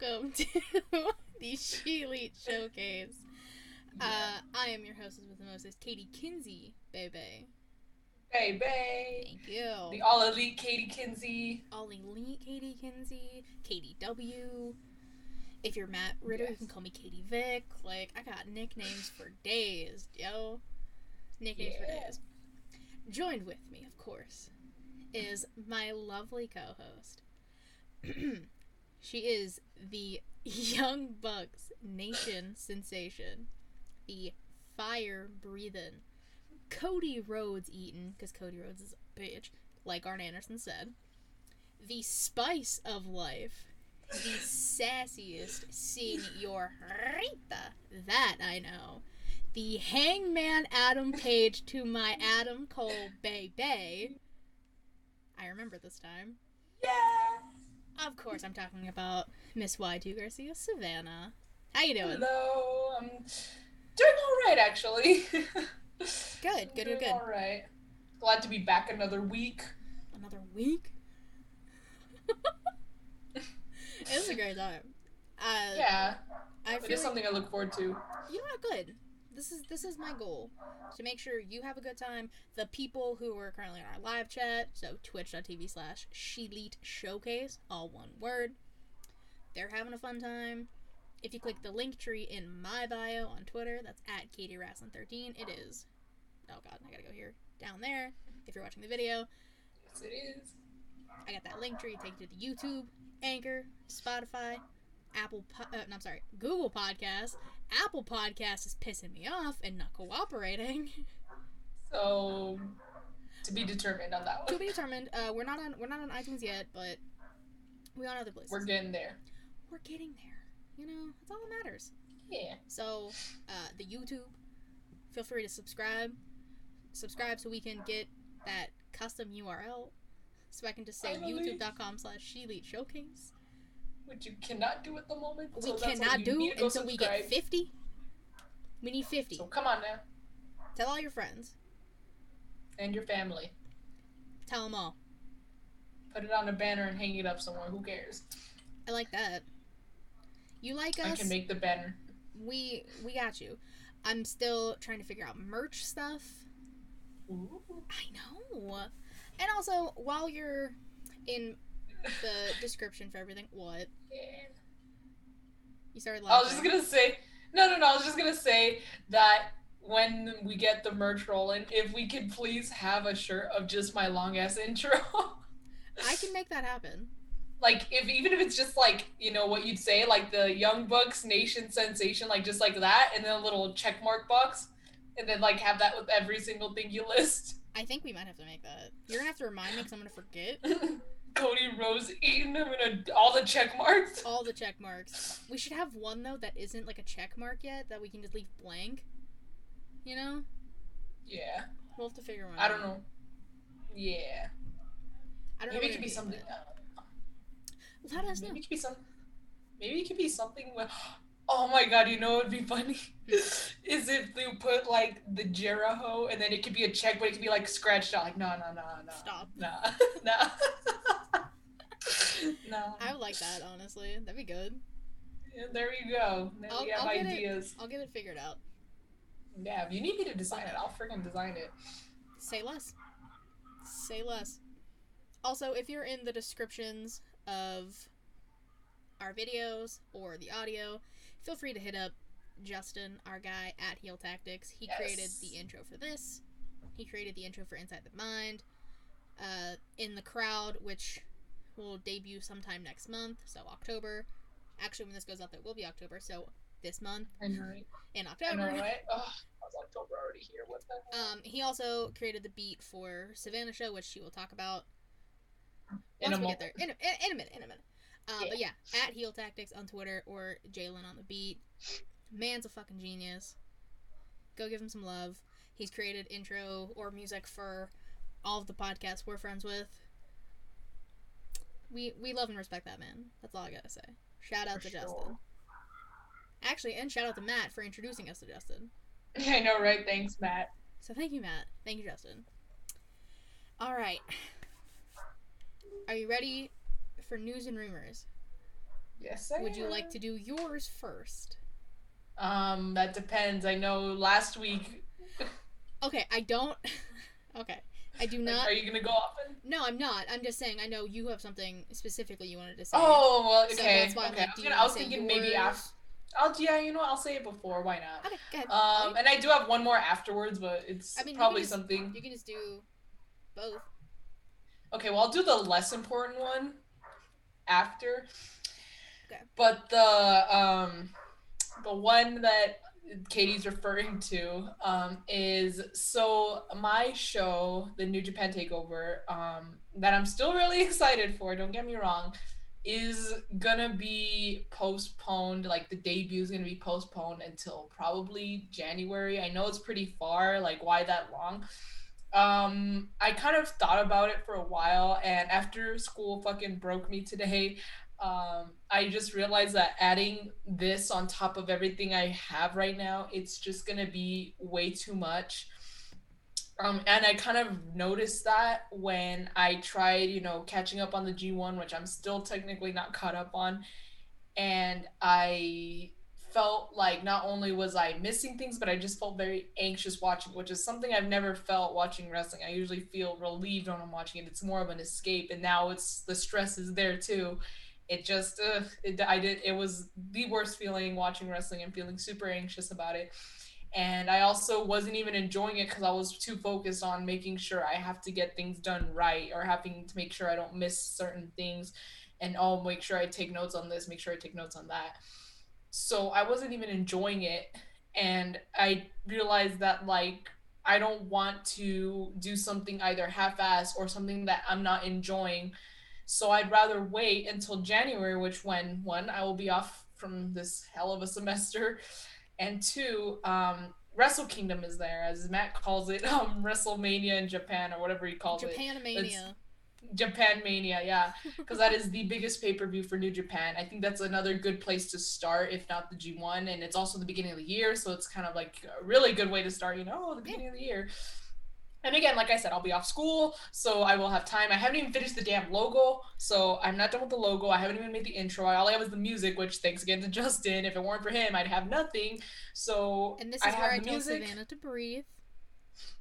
welcome to the She Elite Showcase. Uh, I am your hostess with the mostest, Katie Kinsey, baby. Baby. Thank you. The all elite Katie Kinsey. All Elite Katie Kinsey, Katie W. If you're Matt Ritter, you can call me Katie Vick. Like, I got nicknames for days, yo. Nicknames for Yeah. days. Joined with me, of course, is my lovely co host. she is the Young Bucks Nation sensation, the fire breathing, Cody Rhodes eating, because Cody Rhodes is a bitch, like Arn Anderson said, the spice of life, the sassiest senorita, that I know, the hangman Adam Page to my Adam Cole Bay. I remember this time. Yeah. Of course, I'm talking about Miss Y2 Garcia Savannah. How you doing? Hello. I'm doing all right, actually. Good, good, good, good. All right. Glad to be back another week. Another week? it was a great time. Uh, Yeah. I It feel is like, something I look forward to. you know what? Good. This is this is my goal to make sure you have a good time. The people who are currently in our live chat, so twitch.tv slash Sheelite Showcase, all one word. They're having a fun time. If you click the link tree in my bio on Twitter, that's at Katie 13 It is. Oh god, I gotta go here. Down there. If you're watching the video, Yes, it is. I got that link tree. Take you to the YouTube, Anchor, Spotify, Apple. Po- uh, no, I'm sorry, Google Podcasts. Apple Podcast is pissing me off and not cooperating. So, to be determined on that one. to be determined. Uh, we're not on we're not on iTunes yet, but we on other places. We're getting there. We're getting there. You know, that's all that matters. Yeah. So, uh, the YouTube. Feel free to subscribe. Subscribe so we can get that custom URL. So I can just say youtube.com slash Sheelite Showcase. Which you cannot do at the moment. we so cannot do need to go until we get 50. We need 50. So come on now. Tell all your friends. And your family. Tell them all. Put it on a banner and hang it up somewhere. Who cares? I like that. You like us? I can make the banner. we we got you. I'm still trying to figure out merch stuff. Ooh. I know. And also, while you're in the description for everything, what you started laughing. I was just gonna say, no, no, no. I was just gonna say that when we get the merch rolling, if we could please have a shirt of just my long ass intro. I can make that happen. like if even if it's just like you know what you'd say like the Young Bucks Nation sensation, like just like that, and then a little check mark box, and then like have that with every single thing you list. I think we might have to make that. You're gonna have to remind me because I'm gonna forget Cody Rhodes Eaton, I'm gonna all the check marks. all the check marks. We should have one though that isn't like a check mark yet that we can just leave blank. You know, Yeah, we'll have to figure one. Out. I don't know. Yeah, I don't know. maybe it could be something. Uh, Let us know. Maybe it could be some. Maybe it could be something. With, oh my god! You know what would be funny? Is if they put like the Jericho and then it could be a check, but it could be like scratched out. Like no, no, no, no, Stop. no, no, no. I would like that honestly. That'd be good. Yeah, there you go. Now I'll- we have I'll get it. ideas. I'll get it figured out. Yeah, if you need me to design it, I'll freaking design it. Say less. Say less. Also, if you're in the descriptions of our videos or the audio, feel free to hit up Justin, our guy at Heel Tactics. He created the intro for this. He created the intro for Inside the Mind. Uh, in the crowd, which will debut sometime next month, so October. Actually, when this goes out, it will be October. So this month I know, right? in I October. know, right? Oh, how's October already here? What the hell? Um, he also created the beat for Savannah Show, which she will talk about In once a we get there. In a, in, in a minute, in a minute. Uh, But yeah, at Heel Tactics on Twitter or Jalen on the beat. Man's a fucking genius. Go give him some love. He's created intro or music for all of the podcasts we're friends with. We we love and respect that man. That's all I gotta say. Shout out For to Justin. Actually, and shout out to Matt for introducing us to Justin. I know, right? Thanks, Matt. So thank you, Matt. Thank you, Justin. All right. Are you ready for news and rumors? Yes, I Would you like to do yours first? Um, that depends. I know last week. Okay, I don't. okay, I do Like, not. are you gonna go often? No, I'm not. I'm just saying. I know you have something specifically you wanted to say. Oh well, So okay. that's why I'm okay. like, I was, gonna, I was thinking maybe after. I'll yeah, you know, what, I'll say it before. Why not? Okay, go ahead. Um, and I do have one more afterwards, but it's I mean, probably can just- something. you can just do both. Okay, well, I'll do the less important one after. Okay. But the um, the one that Katie's referring to um, is so my show, the New Japan Takeover, um, that I'm still really excited for. Don't get me wrong, is gonna be postponed. Like the debut is gonna be postponed until probably January. I know it's pretty far. Like why that long? Um i kind of thought about it for a while and after school fucking broke me today um i just realized that adding this on top of everything i have right now it's just gonna be way too much. Um and i kind of noticed that when i tried you know catching up on the g1 which i'm still technically not caught up on and i felt like not only was I missing things, but I just felt very anxious watching, which is something I've never felt watching wrestling. I usually feel relieved when I'm watching it. It's more of an escape, and now it's the stress is there too. It just, uh, it, I did. It was the worst feeling watching wrestling and feeling super anxious about it. And I also wasn't even enjoying it because I was too focused on making sure I have to get things done right or having to make sure I don't miss certain things. And oh, make sure I take notes on this, make sure I take notes on that so I wasn't even enjoying it. And I realized that, like, I don't want to do something either half ass or something that I'm not enjoying. So I'd rather wait until January, which, when one, I will be off from this hell of a semester, and two, um, Wrestle Kingdom is there, as Matt calls it, um, WrestleMania in Japan or whatever he calls it. Japanimania. Japan Mania, yeah, because that is the biggest pay per view for New Japan. I think that's another good place to start, if not the G1, and it's also the beginning of the year, so it's kind of like a really good way to start. You know, the beginning of the year. And again, like I said, I'll be off school, so I will have time. I haven't even finished the damn logo, so I'm not done with the logo. I haven't even made the intro. All I have is the music, which thanks again to Justin. If it weren't for him, I'd have nothing. So and this I is have where I music. Savannah to breathe.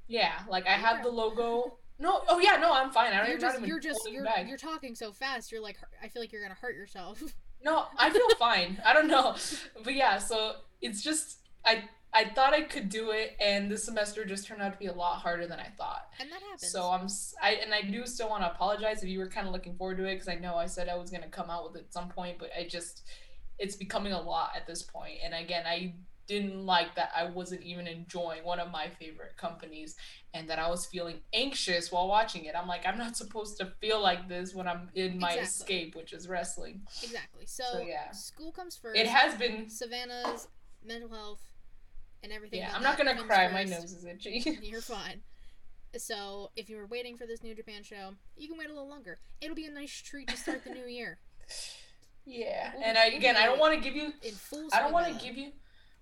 Yeah, like I have the logo. No, oh yeah, no, I'm fine. I don't You're just even you're just you're back. you're talking so fast. You're like I feel like you're gonna hurt yourself. No, I feel fine. I don't know. But yeah, so it's just I I thought I could do it and this semester just turned out to be a lot harder than I thought. and that happens. So I'm I and I do still want to apologize if you were kind of looking forward to it cuz I know I said I was going to come out with it at some point, but I just it's becoming a lot at this point. And again, I didn't like that I wasn't even enjoying one of my favorite companies and that I was feeling anxious while watching it. I'm like, I'm not supposed to feel like this when I'm in my Exactly. escape, which is wrestling. exactly. So, So, yeah. school comes first. It has been Savannah's mental health and everything. Yeah, I'm not gonna cry. My nose is itchy. You're fine. So, if you were waiting for this New Japan show, you can wait a little longer. It'll be a nice treat to start the new year yeah, We'll- and I we'll again, I don't want to give you. in full. I don't want to give you.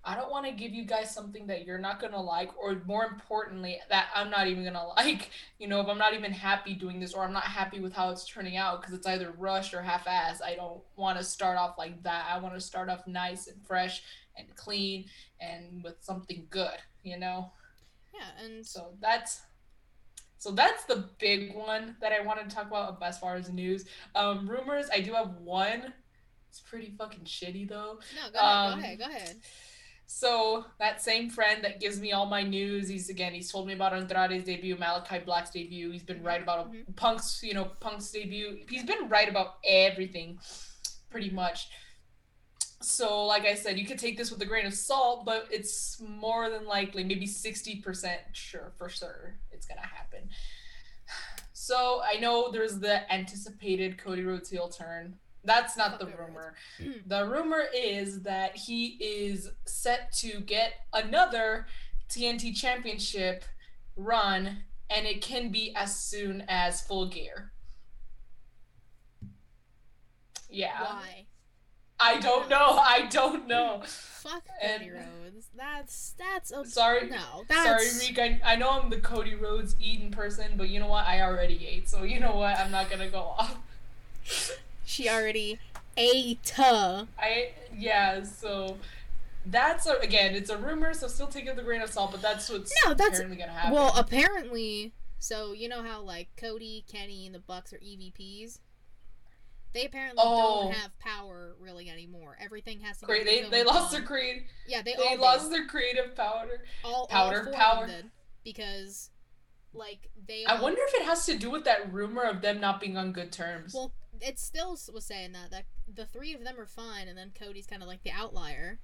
I don't want to give you guys something that you're not gonna like, or more importantly, that I'm not even gonna like. You know, if I'm not even happy doing this, or I'm not happy with how it's turning out, because it's either rushed or half-ass. I don't want to start off like that. I want to start off nice and fresh and clean and with something good. You know. Yeah, and So that's so that's the big one that I wanted to talk about as far as news. Um, rumors. I do have one. It's pretty fucking shitty though. no, go ahead, um, go ahead, go ahead. So that same friend that gives me all my news, he's again he's told me about Andrade's debut, Malachi Black's debut. He's been right about Mhm. Punk's, you know, Punk's debut. He's been right about everything, pretty much. So, like I said, you could take this with a grain of salt, but it's more than likely, maybe sixty percent sure for sure, it's gonna happen. So I know there's the anticipated Cody Rhodes heel turn. That's not the rumor. The rumor is that he is set to get another TNT championship run, and it can be as soon as full gear. Yeah. Why? I don't know. I don't know. Fuck And- Cody Rhodes. That's that's a Sorry. no. Sorry, That's Reek. I, I know I'm the Cody Rhodes eating person, but you know what? I already ate, so you know what? I'm not gonna go off. she already eight. I yeah, so that's a, again, it's a rumor, so still take it with a grain of salt. But that's what's No, that's- apparently gonna happen. Well, apparently, so you know how like Cody, Kenny, and the Bucks are EVPs. They apparently Oh. don't have power really anymore. Everything has to. great, they they lost their creed. Yeah, they, They lost did. their creative powder. all, powder, all power. did because, like, they. I all- wonder if it has to do with that rumor of them not being on good terms. Well, it still was saying that that the three of them are fine, and then Cody's kind of like the outlier.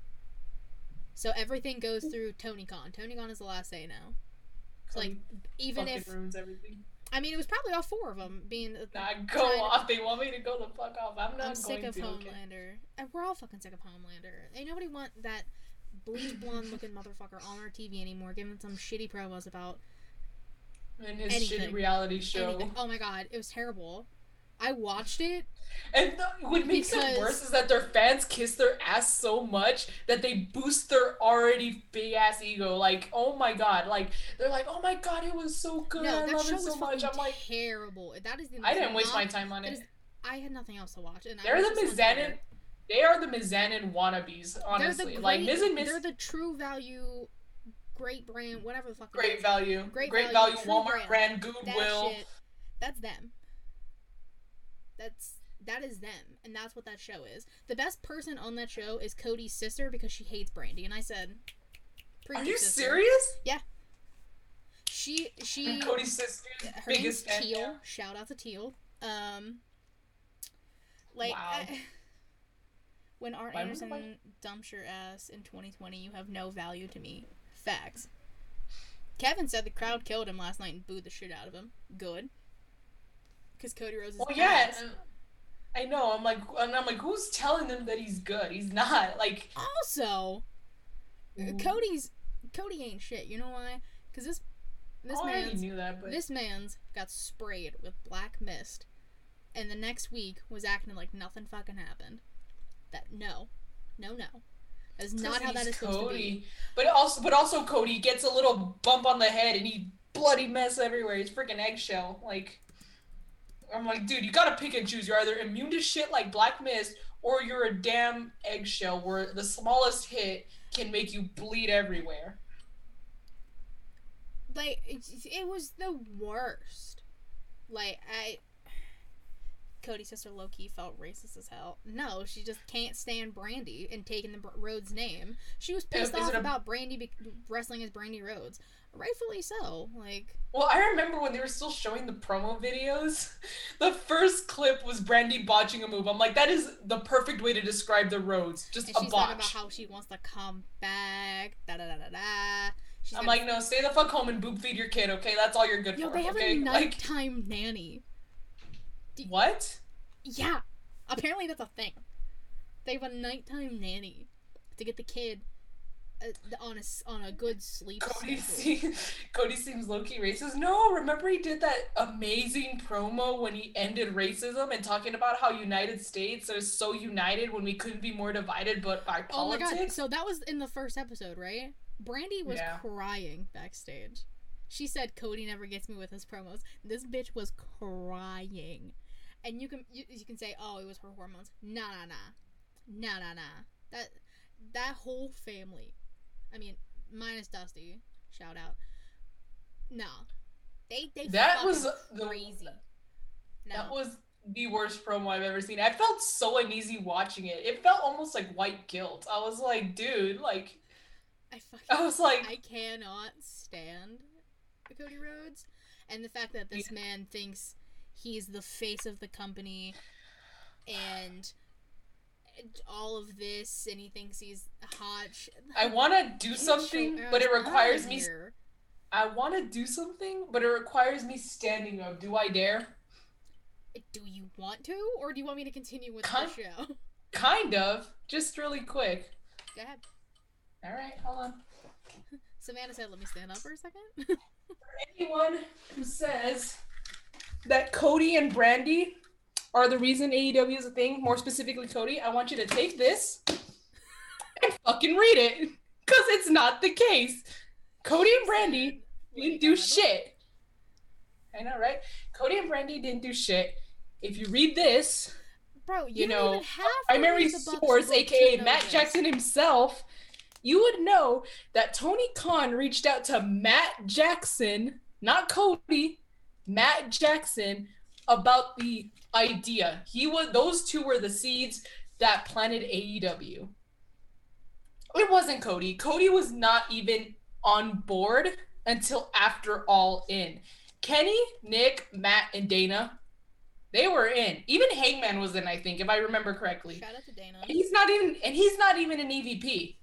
So everything goes through Tony Khan. Tony Khan is the last say now. Like, even if ruins everything. I mean, it was probably all four of them being. Nah, go trying to- off. They want me to go the fuck off. I'm not I'm sick of to. okay? Homelander, and we're all fucking sick of Homelander. Ain't nobody want that bleach blonde looking motherfucker on our TV anymore, giving some shitty promos about And his Anything. shitty reality show. anything. Oh my god, it was terrible. I watched it. And the, what makes Because- it worse is that their fans kiss their ass so much that they boost their already big ass ego. Like, oh my god, like they're like, oh my god, it was so good. no, I love it so much. I'm like, terrible. That is the. I didn't waste not- my time on that it. is- I had nothing else to watch, and They're was the. Mizanin. They are the Mizanin wannabes, They're honestly. the like great- Miz and Miz, They're the true value, great brand, whatever the fuck. great value, Great great, value, value, Walmart brand, That Goodwill. shit. That's them. That's that is them, and that's what that show is. The best person on that show is Cody's sister because she hates Brandy, and I said, Are you sister." serious? Yeah. She she And Cody's sister's her name's biggest fan. Teil. Shout out to Teil. Um, like Wow. I- when Arn Why Anderson dumps your ass in 2020, you have no value to me. Facts. Kevin said the crowd killed him last night and booed the shit out of him. Good. Because Cody Rhodes is Well, yeah. and- I know. I'm like, and I'm like, who's telling them that he's good? He's not. Like, Also, Ooh. Cody's Cody ain't shit. You know why? Because this this oh, man's knew that, but This man's got sprayed with black mist, and the next week was acting like nothing fucking happened. That no, no, no. That's not how that is is supposed to be. But also, but also, Cody gets a little bump on the head and he bloody mess everywhere. He's freaking eggshell. Like, I'm like, dude, you gotta pick and choose. You're either immune to shit like black mist, or you're a damn eggshell where the smallest hit can make you bleed everywhere. Like it, it was the worst. Like I. Cody's sister low key felt racist as hell. No, she just can't stand Brandy and taking the Rhodes name. She was pissed is off it a- about Brandy be- wrestling as Brandy Rhodes, rightfully so. Like Well, I remember when they were still showing the promo videos. The first clip was Brandy botching a move. I'm like, that is the perfect way to describe the Rhodes. Just And a she's talking about how she wants to come back. Da da da da da. She's I'm like, no, stay the fuck home and boob feed your kid, okay? That's all you're good yo, for. they have okay? a Like, nighttime nanny. what? Yeah, apparently that's a thing. They have a nighttime nanny to get the kid Uh, on a on a good sleep Cody, schedule. se- Cody seems low key racist. No, remember he did that amazing promo when he ended racism and talking about how United States are so united when we couldn't be more divided, but by politics. Oh my god! So that was in the first episode, right? Brandy was Yeah. crying backstage. She said Cody never gets me with his promos. This bitch was crying, and you can you, you can say, oh, it was her hormones. Nah, nah, nah, nah, nah, nah. That that whole family, I mean, minus Dusty. Shout out. No, they they That was the- crazy. No. That was the worst promo I've ever seen. I felt so uneasy watching it. It felt almost like white guilt. I was like, dude, like, I fucking I was like, I cannot stand Cody Rhodes, and the fact that this man thinks he's the face of the company, and all of this, and he thinks he's hot. I want to do something, but it requires me. here. I want to do something, but it requires me standing up. Do I dare? Do you want to, or do you want me to continue with Kind- the show? Kind of. Just really quick. Go ahead. All right, hold on. Savannah said, "Let me stand up for a second. Anyone who says that Cody and Brandy are the reason AEW is a thing, more specifically Cody, I want you to take this and fucking read it. Because it's not the case. Cody and Brandy didn't do shit. I know, right? Cody and Brandy didn't do shit. If you read this, Bro, you, you know, primary read the Bucks source, aka Matt this. Jackson himself, you would know that Tony Khan reached out to Matt Jackson, not Cody, Matt Jackson, about the idea. He was those two were the seeds that planted AEW. It wasn't Cody. Cody was not even on board until after All In. Kenny, Nick, Matt, and Dana, they were in. Even Hangman was in, I think, if I remember correctly. Shout out to Dana. And he's not even and he's not even an EVP.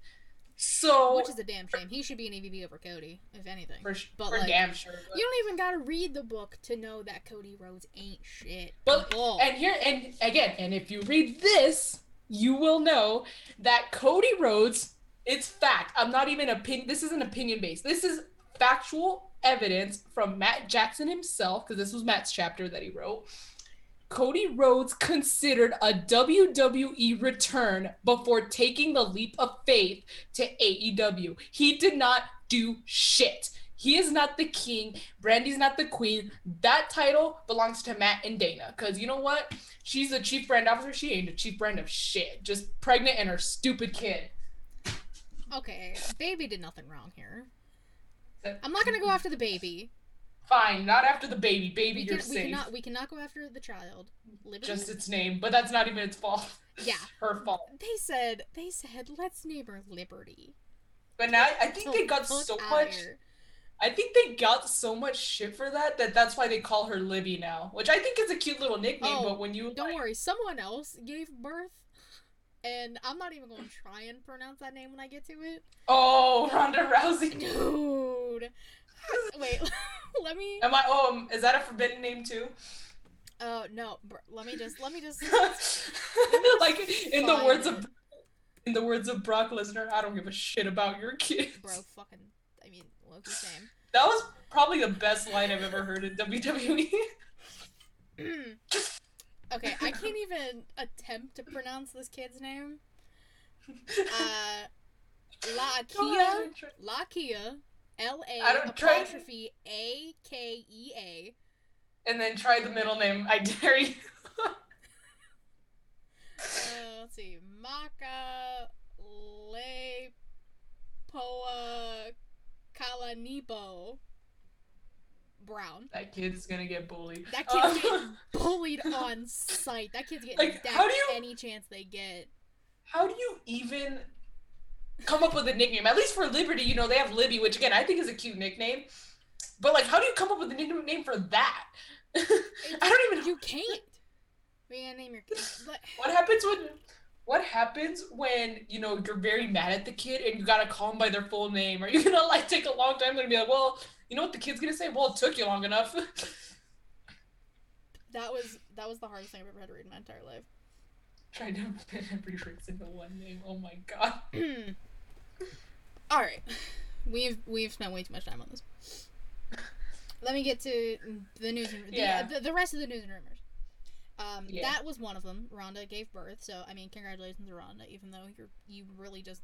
So Which is a damn shame. He should be an EVP over Cody, if anything. for, but, for like, damn sure. But, You don't even gotta read the book to know that Cody Rhodes ain't shit. But- Bull. and here and again, and if you read this, you will know that Cody Rhodes, it's fact. I'm not even opinion. This isn't opinion based. This is factual evidence from Matt Jackson himself, because this was Matt's chapter that he wrote. Cody Rhodes considered a WWE return before taking the leap of faith to AEW. He did not do shit. He is not the king. Brandy's not the queen. That title belongs to Matt and Dana. Because you know what? She's the chief brand officer. She ain't a chief brand of shit. Just pregnant and her stupid kid. okay, baby did nothing wrong here. I'm not gonna go after the baby. Fine, not after the baby. Baby, We, you're can, we safe. cannot we cannot go after the child. Liberty? Just its name, but that's not even its fault. yeah. Her fault. They said they said let's name her Liberty. But now I think they got so much. I think they got so much shit for that that that's why they call her Libby now, which I think is a cute little nickname. Oh, but when you Don't like- worry, someone else gave birth, and I'm not even gonna try and pronounce that name when I get to it. oh Ronda Rousey, Dude, wait, let me. am I? Oh, um, is that a forbidden name too? Oh no, br- let me just let me just. like in the words of in the words of Brock Lesnar, I don't give a shit about your kids. Bro, fucking. I mean, Loki same. That was probably the best line I've ever heard in. WWE. okay, I can't even attempt to pronounce this kid's name. Uh, Lakia, Lakia, L A apostrophe A K E A. and then try the middle name. I dare you. Uh, let's see, Maka Le Poa Kalanibo Brown. that kid's gonna get bullied. That kid's Um, getting bullied on sight. That kid's getting Like, decked do you- any chance they get. how do you even come up with a nickname? At least for Liberty, you know, they have Libby, which again I think is a cute nickname. But like, how do you come up with a nickname for that? I don't even. You can't. We gotta name your kid. But, What happens when? What happens when you know you're very mad at the kid and you gotta call them by their full name? Are you gonna like take a long time? Gonna be like, well, you know what the kid's gonna say? Well, it took you long enough. that was that was the hardest thing I've ever had to read in my entire life. Trying to fit every into one name. Oh my god. All right, we've we've spent way too much time on this. Let me get to the news and the, Yeah. the, the rest of the news and rumors. Um, Yeah. that was one of them. Ronda gave birth, so I mean, congratulations to Ronda. Even though you're you really just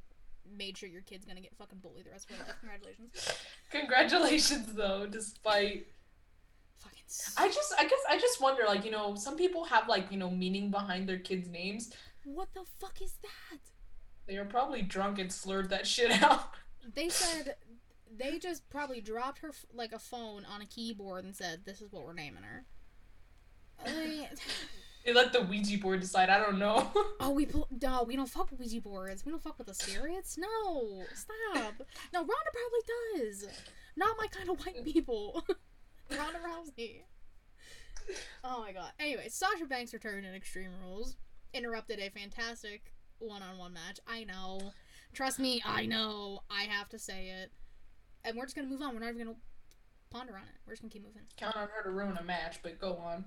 made sure your kid's gonna get fucking bullied the rest of her life. Congratulations. Congratulations, though. Despite, Fucking. I just, I guess, I just wonder, like, you know, some people have like, you know, meaning behind their kids' names. What the fuck is that? They are probably drunk and slurred that shit out. They said they just probably dropped her like a phone on a keyboard and said, "This is what we're naming her." Like, They let the Ouija board decide. I don't know. oh, we pl- no, we don't fuck with Ouija boards. We don't fuck with the spirits. No, stop. No, Ronda probably does. Not my kind of white people. Ronda Rousey. Oh my god. Anyway, Sasha Banks returned in Extreme Rules. Interrupted a fantastic one-on-one match. I know. Trust me, I know. I have to say it. And we're just gonna move on. We're not even gonna ponder on it. We're just gonna keep moving. Count on her to ruin a match, but go on.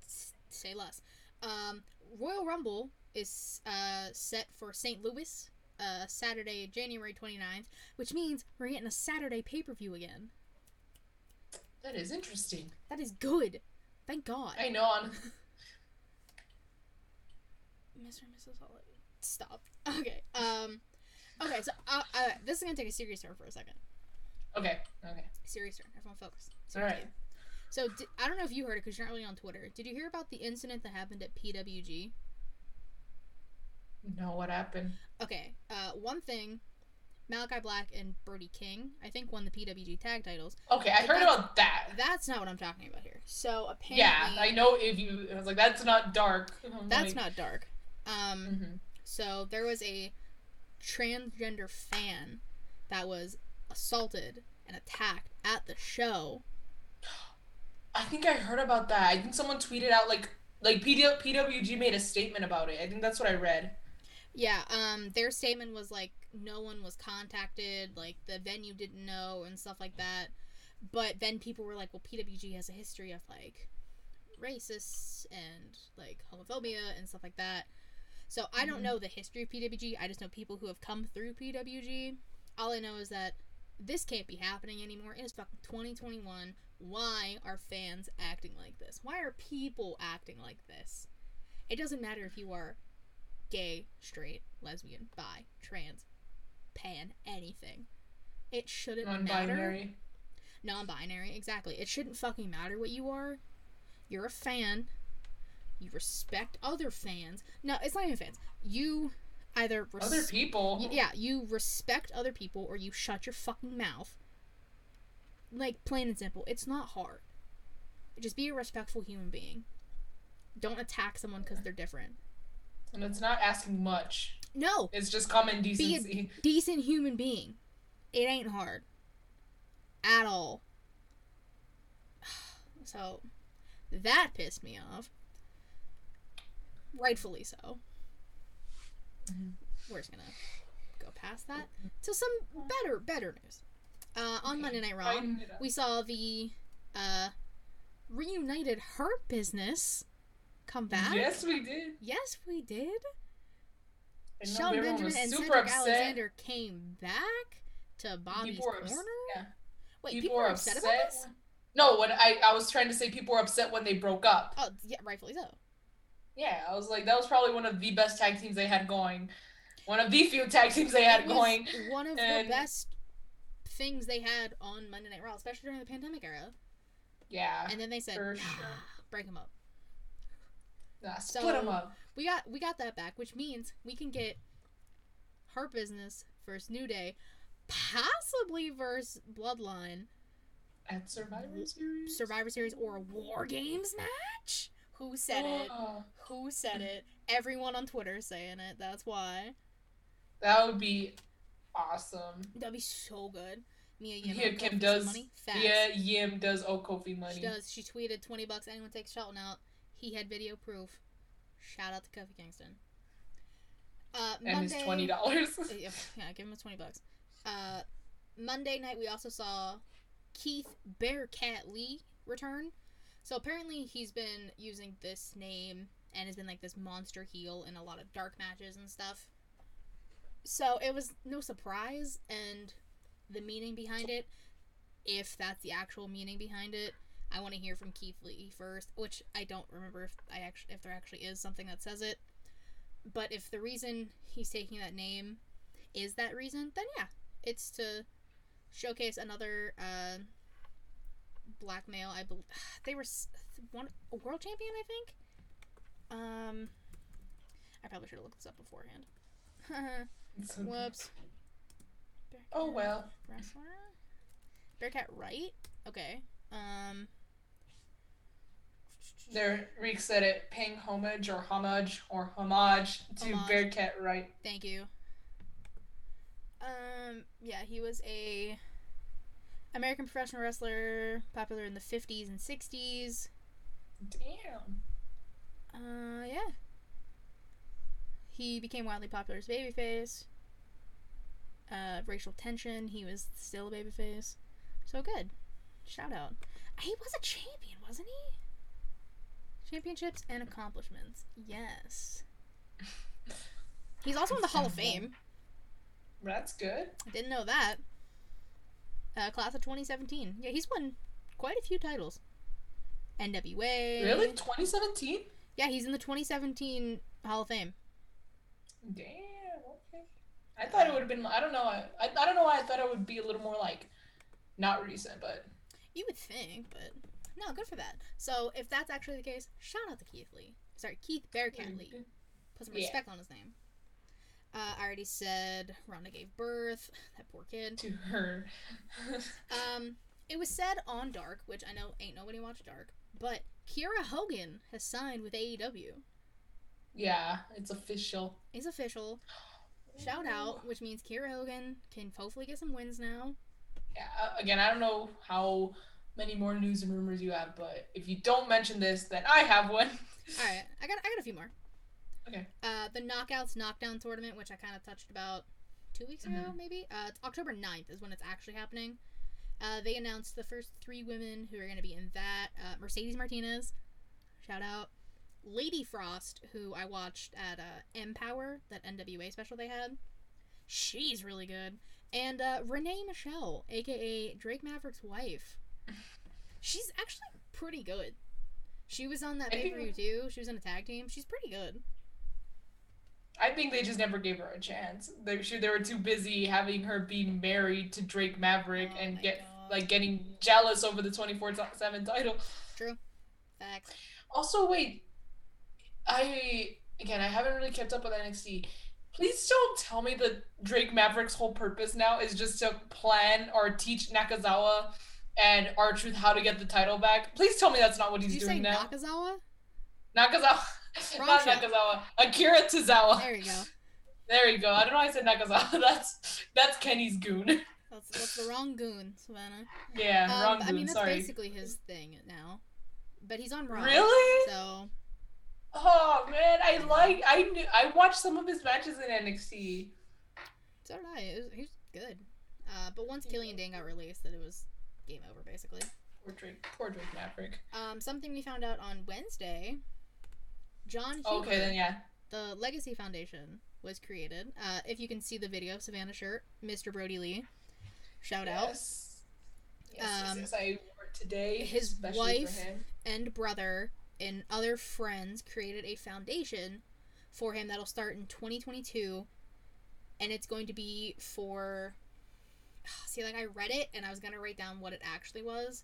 S- say less. Um, Royal Rumble is uh, set for St. Louis, uh, Saturday, January 29th, which means we're getting a Saturday pay per view again. That is interesting. That is good. Thank God. I know. Mr. and Mrs. Holiday. Stop. Okay. Um. Okay. So uh, uh, this is gonna take a serious turn for a second. okay, okay. Serious turn. Everyone focus. All Serious right. turn. So di- I don't know if you heard it because you're not really on Twitter. Did you hear about the incident that happened at PWG? No, what happened? Okay, uh, one thing, Malachi Black and Brody King, I think, won the PWG tag titles. Okay, I But heard about that. That's not what I'm talking about here. So apparently, Yeah, I know if you. I was like, that's not dark. I'm that's like, not dark. Um, mhm. So there was a transgender fan that was assaulted and attacked at the show. I think I heard about that. I think someone tweeted out like like PD- PWG made a statement about it. I think that's what I read. Yeah, um, their statement was like no one was contacted, like the venue didn't know and stuff like that. But then people were like, well, PWG has a history of like racists and like homophobia and stuff like that. So I don't Mhm. know the history of PWG. I just know people who have come through PWG. All I know is that this can't be happening anymore. It is fucking 2021. Why are fans acting like this? Why are people acting like this? It doesn't matter if you are gay, straight, lesbian, bi, trans, pan, anything. It shouldn't matter. Non-binary. Non-binary, exactly. It shouldn't fucking matter what you are. You're a fan. You respect other fans. No, it's not even fans. You either res- Other people. Y- yeah, you respect other people or you shut your fucking mouth. Like plain and simple. It's not hard. Just be a respectful human being. Don't attack someone because they're different. And it's not asking much. No, It's just common Be a- decency. decent human being. It ain't hard. At all. So, that pissed me off. Rightfully so. Mhm. We're just gonna go past that to some better, better news. Uh, on Okay, Monday Night Raw, Tighten it up. we saw the uh, reunited Hurt Business come back. Yes, we did. Yes, we did. I know Sean Benjamin and super Cedric upset. Alexander came back to Bobby's People corner. ups- yeah. Wait, people, people, were were upset, about this? No, when I, I was trying to say people were upset when they broke up. Oh, yeah, rightfully so. Yeah, I was like, that was probably one of the best tag teams they had going. One of the few tag teams they had going. One of and- the best things they had on Monday Night Raw, especially during the pandemic era. Yeah. And then they said, sure. break them up. Nah, So- them up. We got we got that back, which means we can get Hurt Business versus New Day, possibly versus Bloodline, At Survivor Series. Survivor Series, or a War Games match. Who said it? Who said it? Everyone on Twitter saying it. That's why. that would be awesome. That'd be so good. Mia Yim owed Kim does- Money. Facts. Yeah, Yim does owe Kofi money. She does. She tweeted twenty bucks. Anyone takes Shelton out. He had video proof. Shout out to Kofi Kingston. Uh, And Monday. his twenty dollars. yeah, yeah, give him his twenty bucks. Uh, Monday night we also saw Keith Bearcat Lee return. So apparently he's been using this name and has been like this monster heel in a lot of dark matches and stuff. So it was no surprise, and the meaning behind it, if that's the actual meaning behind it, I want to hear from Keith Lee first, which I don't remember if I actually if there actually is something that says it. But if the reason he's taking that name is that reason, then yeah, it's to showcase another uh, black male. I believe they were one world champion, I think. Um, I probably should have looked this up beforehand. Whoops. Oh well. Wrestler. Bearcat Wright. Okay. Um. There, Reek said it. Paying homage or homage or homage to Homage. Bearcat Wright. Thank you. Um, yeah, he was a American professional wrestler, popular in the 50s and 60s. Damn. Uh, yeah. He became wildly popular as a babyface. Uh, racial tension, he was still a babyface. So good. Shout out. He was a champion, wasn't he? Championships and accomplishments. Yes. He's also in the Hall of Fame. That's good. I didn't know that. Uh, class of 2017. Yeah, he's won quite a few titles. NWA. Really? 2017? Yeah, he's in the 2017 Hall of Fame. Damn. Okay. I thought it would have been. I don't know. I, I I don't know why I thought it would be a little more like, not recent, but You would think, but no, good for that. So if that's actually the case, shout out to Keith Lee. Sorry, Keith Bearcat Lee. Put some Yeah. respect on his name. Uh, I already said Ronda gave birth. That poor kid. To her. Um, it was said on Dark, which I know ain't nobody watched Dark, but Kiera Hogan has signed with AEW. yeah, it's official. It's official. Shout out, which means Kiera Hogan can hopefully get some wins now. Yeah, uh, again, I don't know how many more news and rumors you have, but if you don't mention this, then I have one. All right, I got I got a few more. Okay. Uh, the Knockouts Knockdown tournament, which I kind of touched about two weeks ago, Mhm. maybe. Uh, it's October 9th is when it's actually happening. Uh, they announced the first three women who are going to be in that. Uh, Mercedes Martinez, shout out. Lady Frost, who I watched at uh, Empower, that NWA special they had. She's really good. And uh, Renee Michelle, aka Drake Maverick's wife. She's actually pretty good. She was on that pay per view too. She was in a tag team. She's pretty good. I think they just never gave her a chance. They sure they were too busy having her be married to Drake Maverick Oh and get God. like getting jealous over the 24/7 title. True. Facts. Also, wait. I again, I haven't really kept up with NXT. Please don't tell me that Drake Maverick's whole purpose now is just to plan or teach Nakazawa and R Truth how to get the title back. Please tell me that's not what Did he's you doing say now. Nakazawa? Nakazawa, Wrong not. Nakazawa. Akira Tozawa. There you go. There you go. I don't know why I said Nakazawa. That's that's Kenny's goon. That's, that's the wrong goon, Savannah. Yeah, Um, wrong goon. I mean, that's sorry. basically his thing now. But he's on Raw. Really? So, Oh man, I like. I knew. I watched some of his matches in NXT. so did I. It was, he was good. Uh, but once Killian Dain got released, that it was game over, basically. Poor Drake. Poor Drake Maverick. Um, something we found out on Wednesday Jon Huber, Okay, then yeah. the Legacy Foundation, was created. Uh, if you can see the video, Savannah shirt, Mr. Brodie Lee. Shout out. Yes. Yes, Um, yes, yes, I wore it today. his wife- For him. and brother and other friends created a foundation for him that'll start in 2022 and it's going to be for see like i read it and i was going to write down what it actually was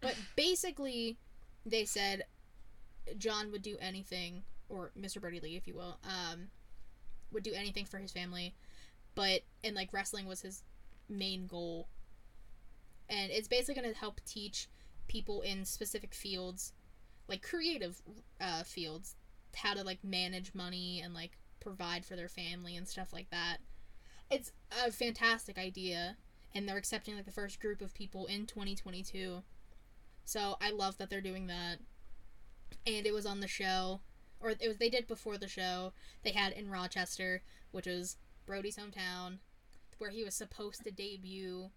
but basically they said jon would do anything or mr Brodie lee if you will um would do anything for his family but and like wrestling was his main goal. And it's basically going to help teach people in specific fields like creative uh, fields how to like manage money and like provide for their family and stuff like that. It's a fantastic idea and they're accepting like the first group of people in 2022 so i love that they're doing that and it was on the show or it was they did before the show they had in rochester which was brodie's hometown where he was supposed to debut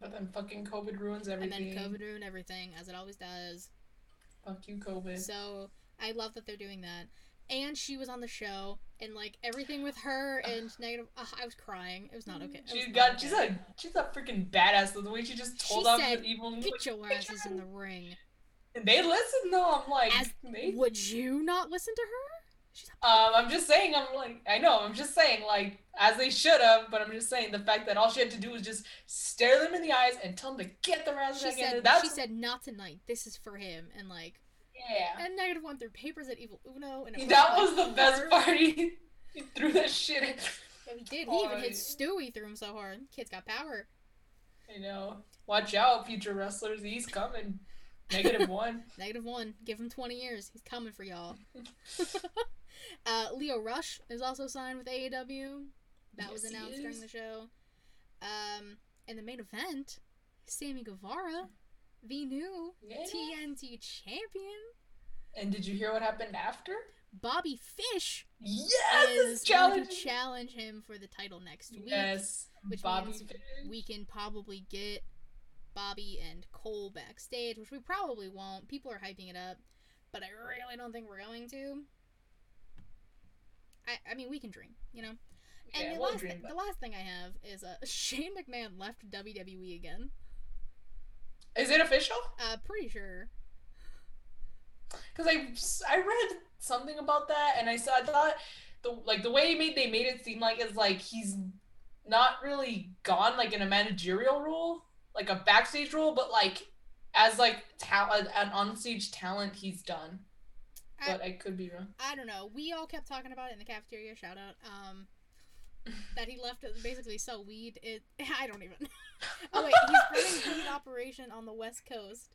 But then fucking COVID ruins everything. and then covid ruined everything as it always does Fuck you, COVID. So I love that they're doing that. And she was on the show, and like everything with her and negative. Uh, I was crying. It was not okay. She's got. okay. She's a. She's a freaking badass. The way she just told She off said, the evil. Get your asses in the ring. They listen though. I'm like. As- Would you not listen to her? Um, I'm just saying. I'm like. I know. I'm just saying. Like as they should have. But I'm just saying the fact that all she had to do was just stare them in the eyes and tell them to get their asses she back in. said, That's she said, not tonight. This is for him. And like, yeah. and negative one through papers at Evil Uno. And That was the best heart. part. He, threw that shit in. Yeah, he did. He even hit Stewie through him so hard. Kid's got power. I know. Watch out, future wrestlers. He's coming. Negative one. Negative one. Give him 20 years. He's coming for y'all. uh, Lio Rush is also signed with AEW. That was Yes, he announced during the show. Um, in the main event, Sammy Guevara, the new Yeah. TNT champion. And did you hear what happened after? Bobby Fish Yes, is challenge. to challenge him for the title next week. Yes, which Bobby. means Fish. We can probably get Bobby and Cole backstage, which we probably won't. People are hyping it up, but I really don't think we're going to. I, I mean, we can dream, you know. And Yeah, the we'll last dream about the last thing I have is uh, Shane McMahon left WWE again. Is it official? Uh, pretty sure. Because I I read something about that, and I saw I thought the like the way made they made it seem like is like he's not really gone like in a managerial role, like a backstage role, but like as like talent an onstage talent, he's done. I- But I could be wrong. I don't know. We all kept talking about it in the cafeteria. Shout out. Um, that he left to basically sell weed. It I don't even. oh wait, he's running weed operation on the West Coast.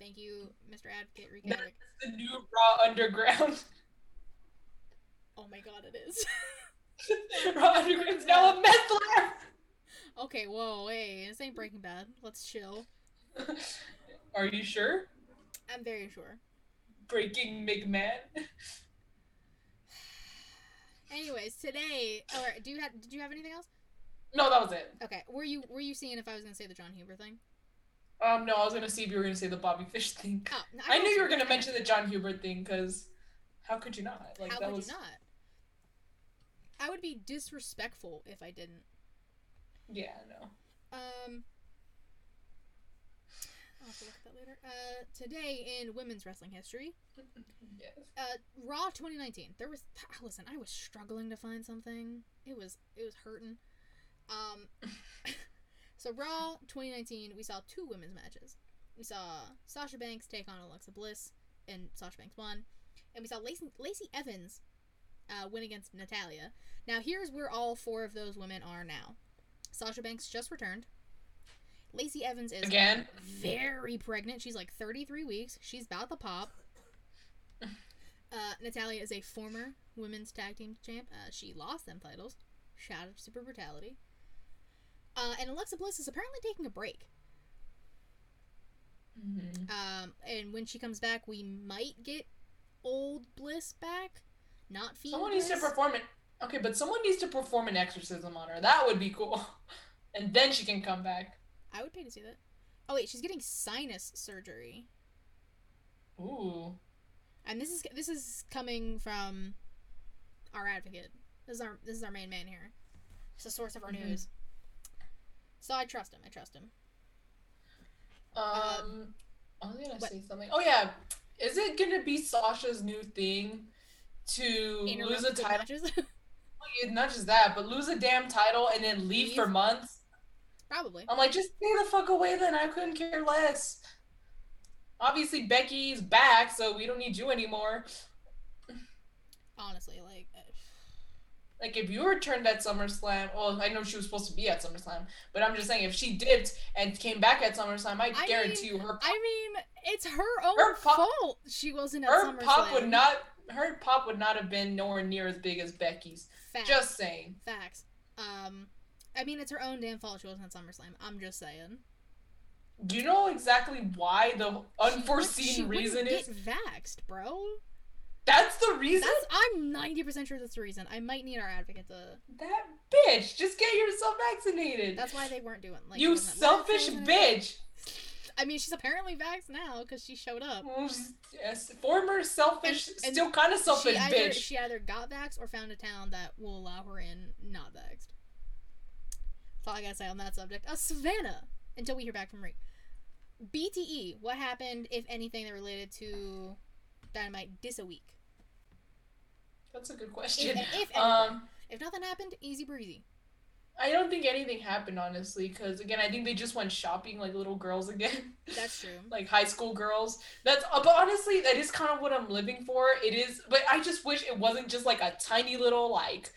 Thank you, Mr. Advocate Rick That's the new Raw Underground. Oh my god, it is. Raw Underground's now a meth lab. Okay, whoa, hey, this ain't Breaking Bad. Let's chill. Are you sure? I'm very sure. Breaking McMahon. Anyways, today, or do you have? Did you have anything else? No, that was it. Okay, were you were you seeing if I was gonna say the Jon Huber thing? Um, no, I was gonna see if you were gonna say the Bobby Fish thing. Oh, no, I don't knew you were gonna mention the Jon Huber thing because how could you not? Like How that was you not? I would be disrespectful if I didn't. Yeah, no. Um, I'll have to look at that later. Uh, today in women's wrestling history, Yes. uh, Raw 2019. There was listen, I was struggling to find something. It was it was hurting. Um, so Raw 2019, we saw two women's matches. We saw Sasha Banks take on Alexa Bliss, and Sasha Banks won. And we saw Lacey, Lacey Evans uh, win against Natalya. Now here's where all four of those women are now. Sasha Banks just returned. Lacey Evans is Again. very pregnant. She's like 33 weeks. She's about to pop. Uh, Natalya is a former women's tag team champ. Uh, she lost them titles. Shout out to Super Brutality. Uh, and Alexa Bliss is apparently taking a break. Mhm. Um, and when she comes back, we might get old Bliss back. Not Fiend Someone needs to perform it. Okay, but someone needs to perform an exorcism on her. That would be cool. And then she can come back. I would pay to see that. Oh wait, she's getting sinus surgery, Ooh. and this is this is coming from our advocate. This is our this is our main man here. It's the source of our Mhm. news. So I trust him. I trust him. Um, I was gonna what- say something. Oh yeah, is it gonna be Sasha's new thing to lose a title? Not just that, but lose a damn title and then leave, Leave. for months. Probably. I'm like, just stay the fuck away then. I couldn't care less. Obviously, Becky's back, so we don't need you anymore. Honestly, like uh, Like, if you returned at SummerSlam, well, I know she was supposed to be at SummerSlam, but I'm just saying, if she dipped and came back at SummerSlam, I, I guarantee you her I mean, it's her own Her pop- fault. She wasn't at her SummerSlam. pop would not her pop would not have been nowhere near as big as Becky's. Facts. Just saying. facts. Um, I mean, it's her own damn fault she wasn't at SummerSlam. I'm just saying. Do you know exactly why the unforeseen wouldn't reason get is? vaxxed, bro. That's the reason. That's I'm ninety percent sure that's the reason. I might need our advocate to. That bitch, just get yourself vaccinated. That's why they weren't doing like. you selfish bitch. I mean, she's apparently vaxxed now because she showed up. Yes, former selfish, And- and still kind of selfish she either, bitch. She either got vaxxed or found a town that will allow her in not vaxxed. That's all I gotta say on that subject. Uh, Savannah, until we hear back from Reek. BTE, what happened, if anything, that related to Dynamite this a week? That's a good If, question. if, anything. Um, if nothing happened, easy breezy. I don't think anything happened honestly, because again, I think they just went shopping like little girls again. That's true. like high school girls. That's uh, but honestly, that is kind of what I'm living for. It is, but I just wish it wasn't just like a tiny little like,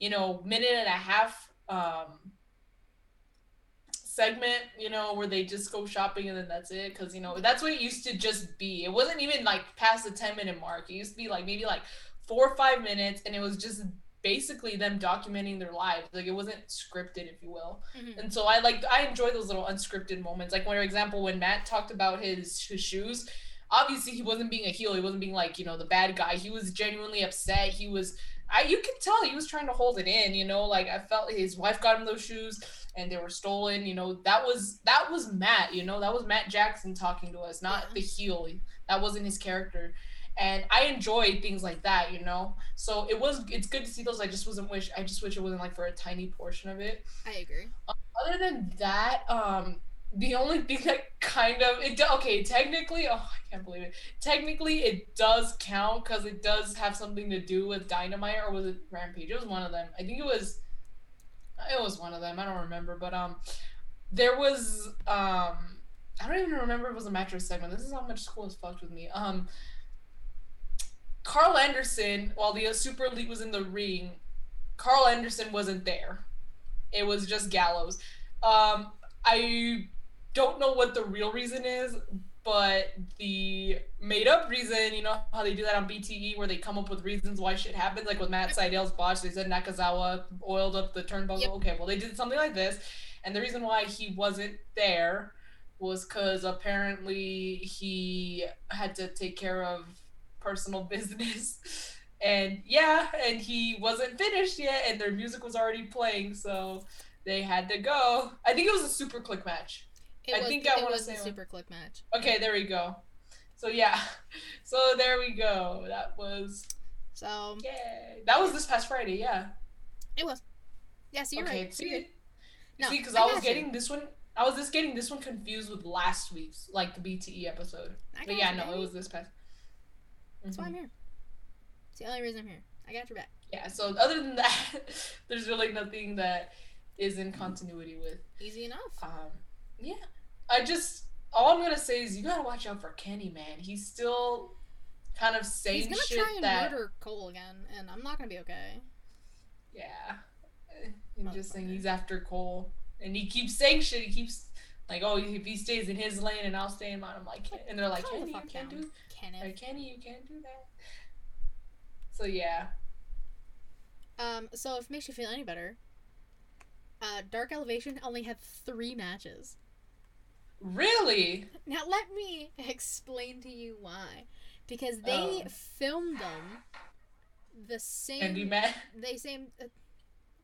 you know, minute and a half um segment, you know, where they just go shopping and then that's it. Because you know that's what it used to just be. It wasn't even like past the ten minute mark. It used to be like maybe like four or five minutes, and it was just basically them documenting their lives. Like it wasn't scripted, if you will. Mhm. And so I like I enjoy those little unscripted moments. Like for example, when Matt talked about his, his shoes, obviously he wasn't being a heel. He wasn't being like you know the bad guy. He was genuinely upset. He was I you could tell he was trying to hold it in. You know, like I felt his wife got him those shoes and they were stolen. You know that was that was Matt. You know that was Matt Jackson talking to us, not Yeah. the heel. That wasn't his character. And I enjoy things like that, you know. So it was. It's good to see those. I just wasn't wish. I just wish it wasn't like for a tiny portion of it I agree. other than that, um, the only thing that kind of it okay, technically, oh, I can't believe it. Technically, it does count because it does have something to do with Dynamite or was it Rampage? It was one of them. I think it was. It was one of them. I don't remember, but um, there was um, I don't even remember if it was a mattress segment. This is how much school has fucked with me. Um, Karl Anderson, while the Super Elite was in the ring, Karl Anderson wasn't there. It was just Gallows. Um, I don't know what the real reason is, but the made up reason, you know how they do that on BTE where they come up with reasons why shit happens, like with Matt Sydal's botch, they said Nakazawa oiled up the turnbuckle. Yep. Okay, well they did something like this, and the reason why he wasn't there was because apparently he had to take care of personal business. And yeah, and he wasn't finished yet, and their music was already playing, so they had to go. I think it was a SuperKliq match. It I was, think I wanna was say a SuperKliq match. Okay, there we go. So yeah, so there we go. That was So yeah. That was this past Friday. Yeah. it was. Yes, you're okay. right. See, You're. No, see, because I I, was you. getting this one. I was just getting this one confused with last week's, like the BTE episode. I But yeah, you, no, it was this past. That's why. I'm here. It's the only reason I'm here. I got your back. Yeah. So other than that, there's really nothing that is in continuity with. Easy enough. Um, yeah. I just all I'm gonna say is you gotta watch out for Kenny, man. He's still kind of saying shit that He's gonna shit try and that. murder Cole again, and I'm not gonna be okay. Yeah. I'm just saying he's after Cole. And he keeps saying shit. He keeps like, oh, if he stays in his lane and I'll stay in mine. I'm like, and they're like, Calm the you fuck can't down, do, Kenneth. like, Kenny, you can't do that. So yeah. Um, so if it makes you feel any better, uh, Dark Elevation only had three matches. Really? Now let me explain to you why. Because they Oh. filmed them the same. Candyman? They same. Uh,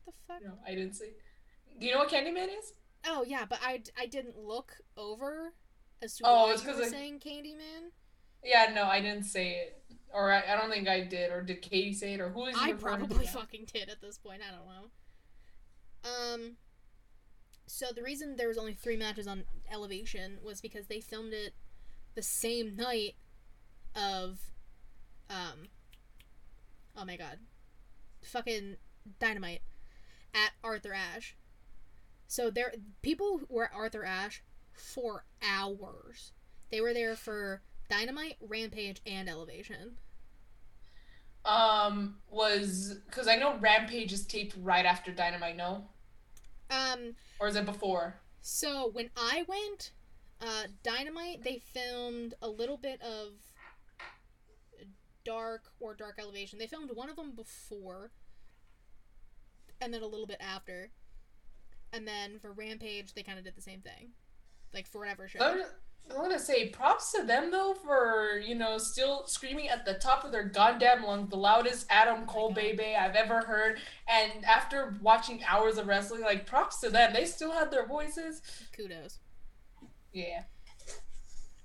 what the fuck? No, I didn't see. Do you know what Candyman is? Oh yeah, but I, I didn't look over as to Oh, why it's you were I- saying Candyman. Yeah, no, I didn't say it. Or I, I don't think I did. Or did Katie say it? Or who is I probably fucking did at this point. I don't know. Um. So the reason there was only three matches on Elevation was because they filmed it the same night of, um. Oh my god, fucking Dynamite at Arthur Ashe. So there, people were at Arthur Ashe for hours. They were there for Dynamite, Rampage, and Elevation. Um, was because I know Rampage is taped right after Dynamite. No, Um. or is it before? So when I went, uh, Dynamite, they filmed a little bit of Dark or Dark Elevation. They filmed one of them before, and then a little bit after, and then for Rampage, they kind of did the same thing, like for whatever show. I'm, gonna say props to them though for you know still screaming at the top of their goddamn lungs, the loudest Adam Cole baby I've ever heard. And after watching hours of wrestling, like props to them, they still had their voices. Kudos. Yeah.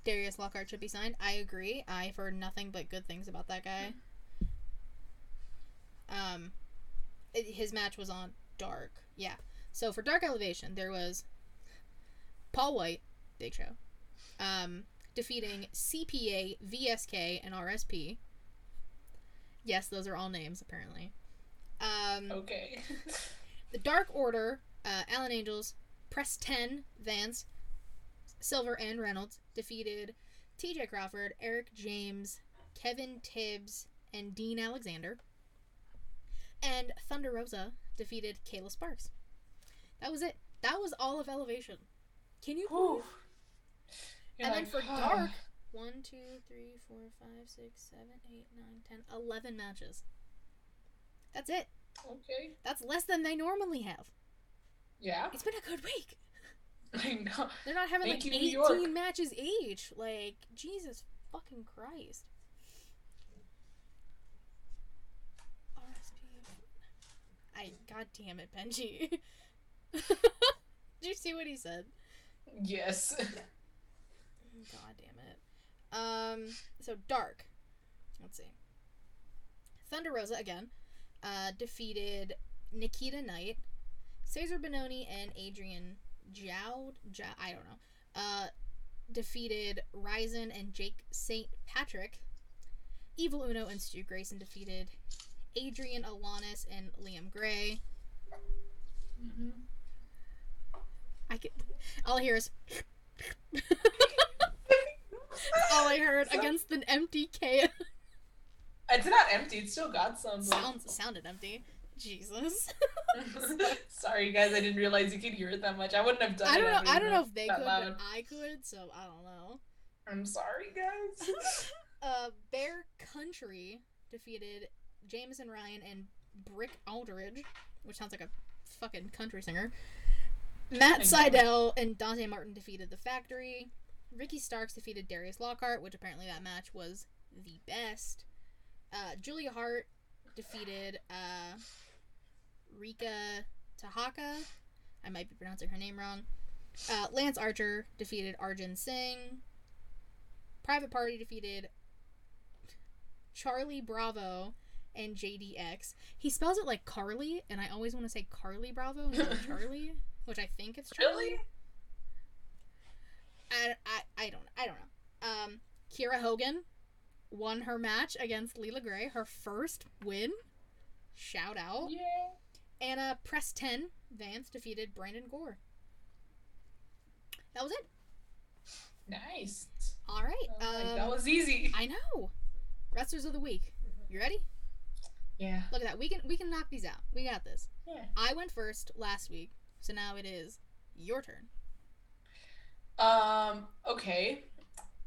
Darius Lockhart should be signed. I agree. I've heard nothing but good things about that guy. Um, his match was on Dark. Yeah. So for Dark Elevation, there was Paul White, Big Show, um, defeating CPA, VSK, and RSP. Yes, those are all names apparently. Um, Okay. the Dark Order, uh, Alan Angels, Preston, Vance, Silver, and Reynolds defeated TJ Crawford, Eric James, Kevin Tibbs, and Dean Alexander. And Thunder Rosa defeated Kayla Sparks. That was it. That was all of Elevation. Can you believe? You're And then for. Dark, 1, 2, 3, 4, 5, 6, 7, 8, 9, 10, 11 matches. That's it. Okay. That's less than they normally have. Yeah. It's been a good week. I know. They're not having Thank like you, 18 matches each. Like, Jesus fucking Christ. RSP. I, god damn it, Benji. Did you see what he said? Yes. God damn it. Um, so Dark. Let's see. Thunder Rosa again, uh, defeated Nikita Knight, Cesar Bononi, and Adrian Jaoude. Jow- I don't know. Uh, defeated Ryzen and Jake St. Patrick. Evil Uno and Stu Grayson defeated Adrian Alanis and Liam Gray. hmm I could, all I hear is. all I heard against an empty can. It's not empty. It's still got some. but- Sounds sounded empty. Jesus. Sorry, guys. I didn't realize you could hear it that much. I wouldn't have done I don't it. know. I don't know if they could, loud. but I could. So I don't know. I'm sorry, guys. Uh, Bear Country defeated Jameson Ryan and Brick Aldridge, which sounds like a fucking country singer. Matt Sydal and Dante Martin defeated The Factory. Ricky Starks defeated Darius Lockhart, which apparently that match was the best. Uh, Julia Hart defeated uh, Rika Tahaka. I might be pronouncing her name wrong. Uh, Lance Archer defeated Arjun Singh. Private Party defeated Charlie Bravo and JDX. He spells it like Carly, and I always want to say Carly Bravo instead of Charlie, which I think it's Charlie. really? I, I, I don't I don't know. Um, Kiera Hogan won her match against Leila Grey, her first win. Shout out. Yeah. And uh, Preston Vance defeated Brandon Gore. That was it. Nice. All right. Was like, Um, that was easy. I know. Wrestlers of the week. You ready? Yeah. Look at that. We can we can knock these out. We got this. Yeah. I went first last week, so now it is your turn. Um. Okay.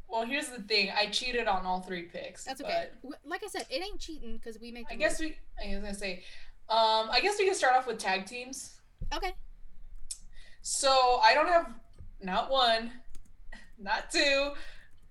Well, here's the thing. I cheated on all three picks. That's okay. Like I said, it ain't cheating because we make. I guess rules. we. I was gonna say. Um. I guess we can start off with tag teams. Okay. So I don't have not one, not two.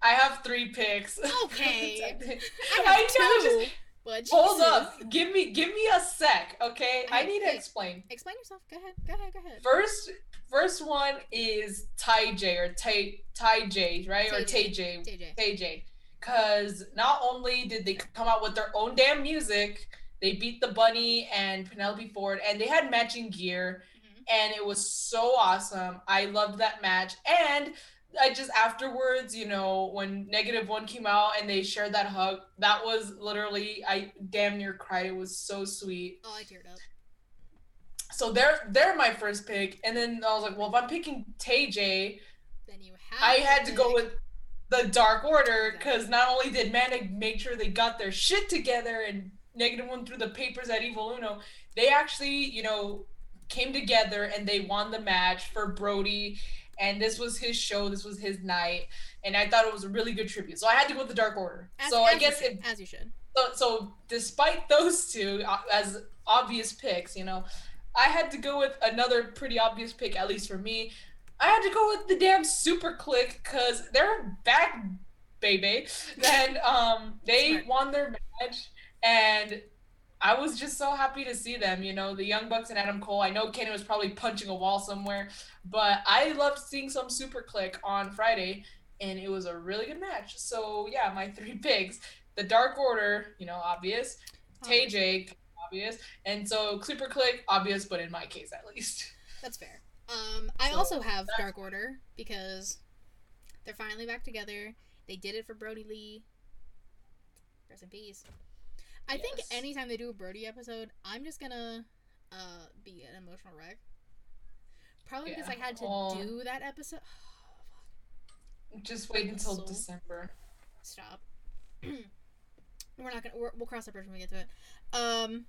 I have three picks. Okay. I I know, two. just- but Hold Jesus. up. Give me give me a sec, okay? I Okay, need to explain. Explain yourself. Go ahead. Go ahead. Go ahead. First first one is Ty J or Ty Ty J, right? Or Tay Tay J. Tay J. Cause not only did they come out with their own damn music, they beat the bunny and Penelope Ford and they had matching gear Mhm. and it was so awesome. I loved that match. And I just afterwards, you know, when Negative One came out and they shared that hug, that was literally I damn near cried. It was so sweet. Oh, I teared up. So they're they're my first pick, and then I was like, well, if I'm picking Tay J, Then you have. I had to go with the Dark Order because not only did Manic make sure they got their shit together and Negative One through the papers at Evil Uno, they actually, you know, came together and they won the match for Brodie. And this was his show. This was his night, and I thought it was a really good tribute. So I had to go with the Dark Order. As, so as I guess you it as you should. so, so despite those two uh, as obvious picks, you know, I had to go with another pretty obvious pick, at least for me. I had to go with the damn SuperKliq because they're back, baby. And um, they Smart. won their match, and I was just so happy to see them. You know, the Young Bucks and Adam Cole. I know Kenny was probably punching a wall somewhere, but I loved seeing some SuperKliq on Friday, and it was a really good match. So yeah, my three picks the Dark Order, you know, obvious. Tay Jake, obvious. And so SuperKliq, obvious, but in my case at least. That's fair. Um, I So, also have Dark Order because they're finally back together. They did it for Brodie Lee. Rest in peace. I think anytime they do a Brody episode, I'm just gonna uh, be an emotional wreck. Probably because I had to Oh. do that episode. Just wait until Soul. December. Stop. we're not gonna. We're, we'll cross that bridge when we get to it. Um,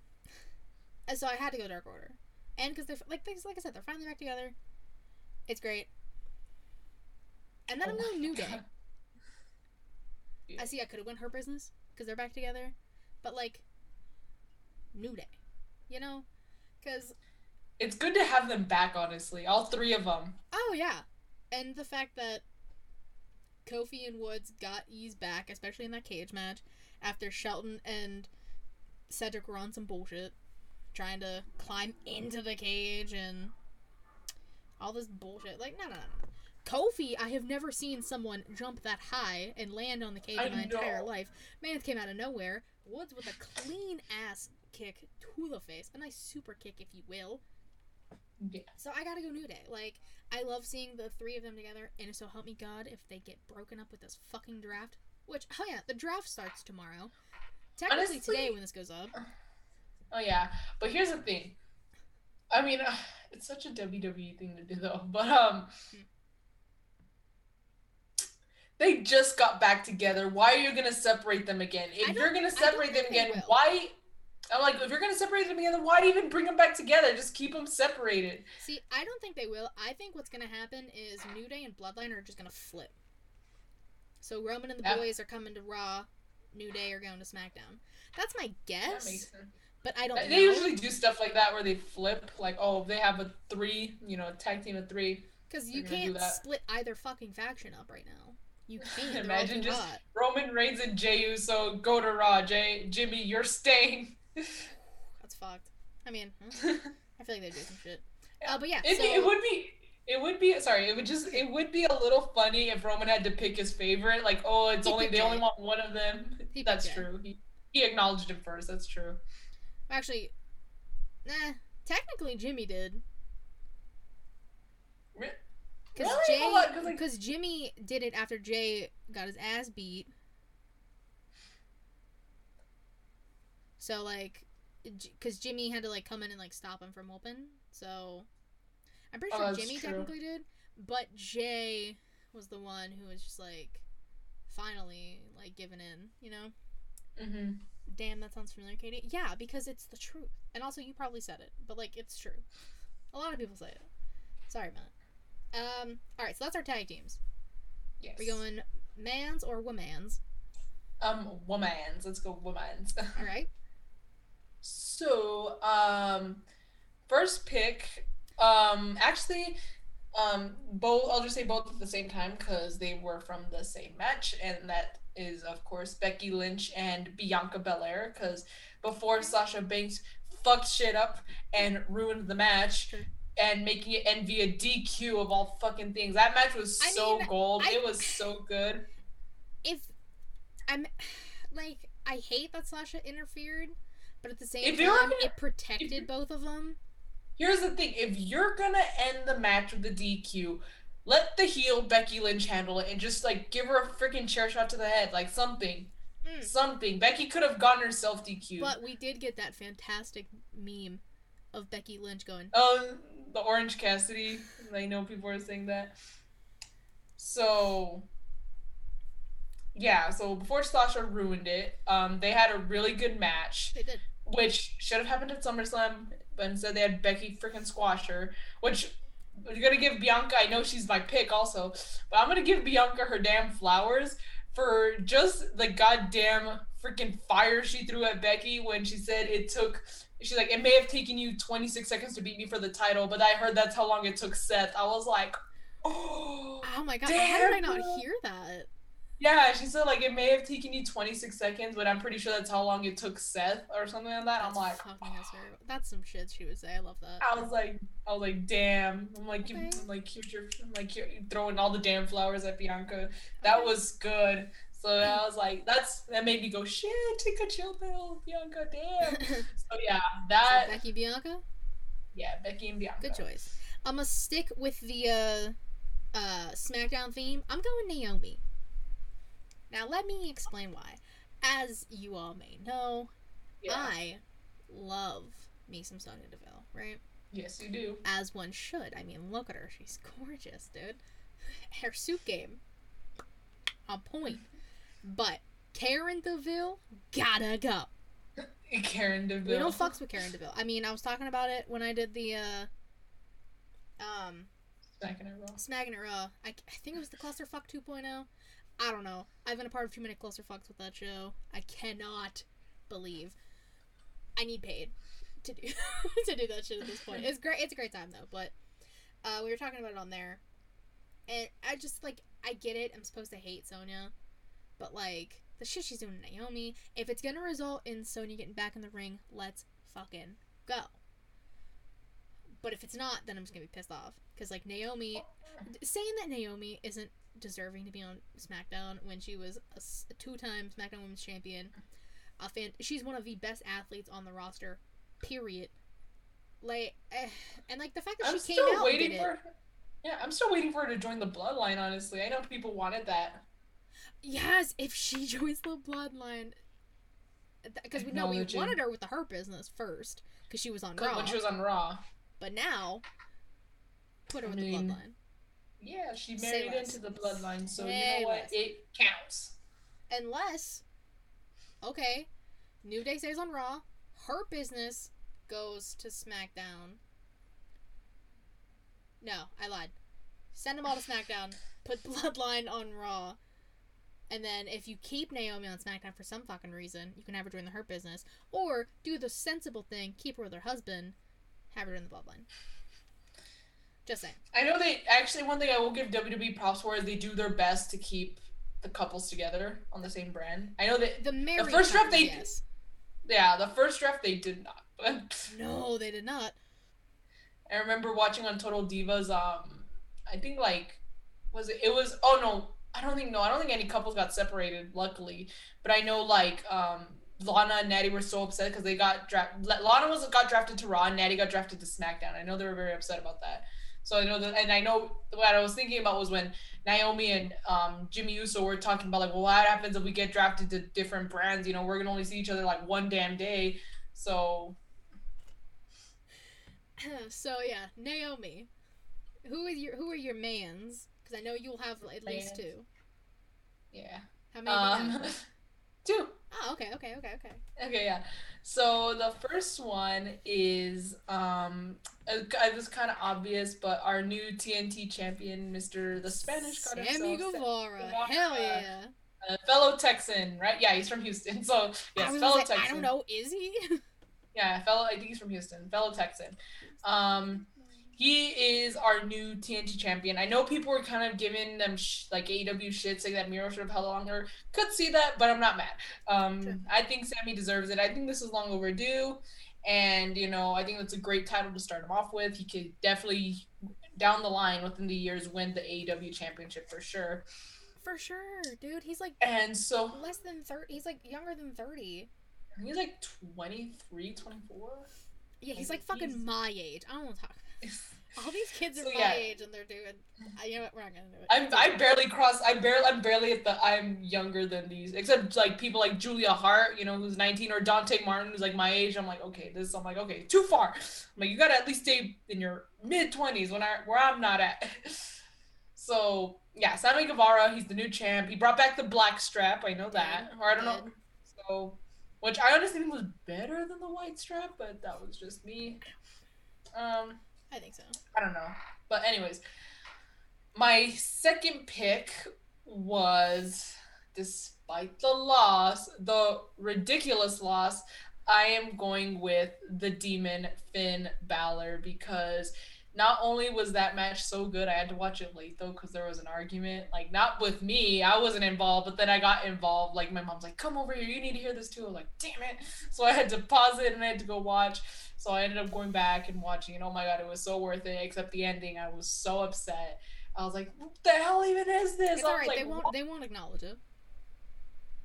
Uh, so I had to go Dark Order, and because they're like things like I said, they're finally back together. It's great. And then I'm Oh going my New Day. God. I see. I could have went Hurt Business because they're back together, but like New Day, you know, because It's good to have them back, honestly. All three of them. oh yeah, and the fact that Kofi and Woods got eased back, especially in that cage match, after Shelton and Cedric were on some bullshit, trying to climb into the cage and all this bullshit. Like no no no no. Kofi, I have never seen someone jump that high and land on the cage I in my entire life. Man came out of nowhere. Woods with a clean ass kick to the face, a nice super kick, if you will. Yeah. So I gotta go New Day. Like, I love seeing the three of them together, and so help me God if they get broken up with this fucking draft. Which, oh yeah, the draft starts tomorrow. Technically Honestly- today when this goes up. Oh yeah. But here's the thing. I mean, uh, it's such a WWE thing to do though. But um they just got back together. Why are you gonna separate them again? If you're gonna separate them again, why I'm like, if you're gonna separate them again, then why even bring them back together? Just keep them separated. See, I don't think they will. I think what's gonna happen is New Day and Bloodline are just gonna flip. So Roman and the Yeah. boys are coming to Raw. New Day are going to SmackDown. That's my That guess, makes sense. But I don't They know. usually do stuff like that where they flip, like, oh, they have a three, you know, tag team of three. Because you They're gonna do can't split either fucking faction up right now. You can't. Imagine just hot. Roman Reigns and Jey Uso go to Raw. Jey, Jimmy, you're staying. That's fucked. I mean. I feel like they do some shit. Uh, but yeah, It, so it would be. It would be sorry. It would just. It would be a little funny if Roman had to pick his favorite. Like, oh, it's He only they only want one of them. He That's true. He, he acknowledged him first. That's true. Actually, nah. Technically, Jimmy did. Because Really? Hold on, 'cause, Jey, like- because Jimmy did it after Jey got his ass beat. So like, because Jimmy had to like come in and like stop him from whooping. So I'm pretty Oh, sure that's Jimmy true. technically did, but Jey was the one who was just like, finally like giving in. You know? Mm-hmm. Damn, that sounds familiar, Katie. Yeah, because it's the truth. And also, you probably said it, but like, it's true. A lot of people say it. Sorry, Matt. Um. All right, so that's our tag teams. Yes. Are we going man's or woman's? Um, womans. Let's go womans. All right. So, um, first pick, um, actually, um, both, I'll just say both at the same time because they were from the same match, and that is, of course, Becky Lynch and Bianca Belair because before Sasha Banks fucked shit up and ruined the match. And making it end via DQ of all fucking things. That match was I so mean, gold. I- It was so good. If I'm like, I hate that Sasha interfered, but at the same If time, gonna- it protected both of them. Here's the thing: if you're gonna end the match with the DQ, let the heel Becky Lynch handle it and just like give her a freaking chair shot to the head, like something, Mm. something. Becky could have gotten herself DQ'd. But we did get that fantastic meme of Becky Lynch going, um, the Orange Cassidy. I know people are saying that. So, yeah. So before Sasha ruined it, um, they had a really good match. they did. which should have happened at SummerSlam, but instead they had Becky freaking squash her. Which I'm gonna give Bianca. I know she's my pick also, but I'm gonna give Bianca her damn flowers for just the goddamn freaking fire she threw at Becky when she said it took. She's like, it may have taken you 26 seconds to beat me for the title, but I heard that's how long it took Seth. I was like, oh. Oh my god, how did I not hear that? Yeah, she said like it may have taken you 26 seconds, but I'm pretty sure that's how long it took Seth or something like that. I'm like, hysterical. That's some shit she would say. I love that. I was like, I was like, damn. I'm like, Okay. I'm like, here's your, I'm like, you're throwing all the damn flowers at Bianca. That Okay. was good. So I was like, that's that made me go, shit, take a chill pill, Bianca. Damn. so yeah, that, So Becky Bianca? yeah, Becky and Bianca. Good choice. I'm gonna stick with the uh, uh, SmackDown theme. I'm going Naomi. Now, let me explain why. As you all may know, Yeah. I love me some Sonya Deville, right? Yes, you do. As one should. I mean, look at her. She's gorgeous, dude. Her suit game, on point. But Karen Deville, gotta go. Karen Deville. We don't fucks with Karen Deville. I mean, I was talking about it when I did the uh, um, Smacking her raw. Smacking It Raw. I, I think it was the Clusterfuck 2.0. I don't know. I've been a part of too many Clusterfucks with that show. I cannot believe. I need paid to do to do that shit at this point. It's great. It's a great time though. But uh, we were talking about it on there, and I just like I get it. I'm supposed to hate Sonya, but like the shit she's doing to Naomi. If it's gonna result in Sonya getting back in the ring, let's fucking go. But if it's not, then I'm just gonna be pissed off because like Naomi, saying that Naomi isn't deserving to be on SmackDown when she was a two-time SmackDown Women's Champion, a fan, she's one of the best athletes on the roster. Period. Like, eh, and like the fact that I'm she came out waiting for. it. Yeah, I'm still waiting for her to join the bloodline. Honestly, I know people wanted that. Yes, if she joins the Bloodline, because we know we wanted her with the Hurt Business first, because she was on Raw. When she was on Raw. But now, put her I with mean, the Bloodline. Yeah, she married into the bloodline, so Say you know what? less. It counts. Unless, okay, New Day stays on Raw, Hurt Business goes to SmackDown. No, I lied. Send them all to SmackDown. Put Bloodline on Raw. And then if you keep Naomi on SmackDown for some fucking reason, you can have her join the Hurt Business. Or do the sensible thing, keep her with her husband, have her in the Bloodline. Just saying. I know they actually one thing I will give WWE props for is they do their best to keep the couples together on the same brand. I know that The married first draft they- yes. yeah, the first draft they did not. But No, they did not. I remember watching on Total Divas. Um, I think like was it? It was. Oh no, I don't think no. I don't think any couples got separated. Luckily, but I know like um, Lana and Natty were so upset because they got drafted. Lana was got drafted to Raw, and Natty got drafted to SmackDown. I know they were very upset about that. So I know that, and I know what I was thinking about was when Naomi and um, Jimmy Uso were talking about like, well, what happens if we get drafted to different brands? You know, we're gonna only see each other like one damn day. So so yeah, Naomi. Who are your Who are your mans? Because I know you'll have at least two. yeah. How many? Um, two. Oh, okay, okay, okay, okay. Okay, yeah. So the first one is um it it was kind of obvious, but our new TNT champion, Mr. the Spanish God Sammy himself, Guevara. Guevara. Hell yeah. a fellow Texan, right? Yeah, he's from Houston. So yes, fellow gonna Texan. I don't know. Is he? Yeah, fellow. I think he's from Houston. Fellow Texan. Um, he is our new TNT champion. I know people were kind of giving them sh- like AEW shit, saying that Miro should have held longer. Could see that, but I'm not mad. Um, I think Sammy deserves it. I think this is long overdue, and you know, I think it's a great title to start him off with. He could definitely down the line within the years win the AEW championship for sure. For sure, dude. He's like And so less than thirty. He's like younger than thirty. he's like 23, 24. Yeah, he's Like, like fucking he's- my age. I don't want to talk. All these kids are So, my yeah. age and they're doing. I, you know what? We're not gonna do it. I'm I barely cross I barely I'm barely at the I'm younger than these except like people like Julia Hart you know who's 19 or Dante Martin who's like my age I'm like okay this I'm like okay too far I'm like you gotta at least stay in your mid 20s when I where I'm not at so yeah Sammy Guevara he's the new champ he brought back the black strap I know that or I don't know so which I honestly think was better than the white strap but that was just me um I think so. I don't know. But anyways, my second pick was despite the loss, the ridiculous loss, I am going with the demon Finn Balor because not only was that match so good, I had to watch it late though because there was an argument. Like not with me, I wasn't involved, but then I got involved. Like my mom's like, "Come over here, you need to hear this too." I was like, "Damn it!" So I had to pause it and I had to go watch. So I ended up going back and watching, and oh my god, it was so worth it. Except the ending, I was so upset. I was like, "What the hell even is this?" It's alright. like, they won't. "What?" They won't acknowledge it.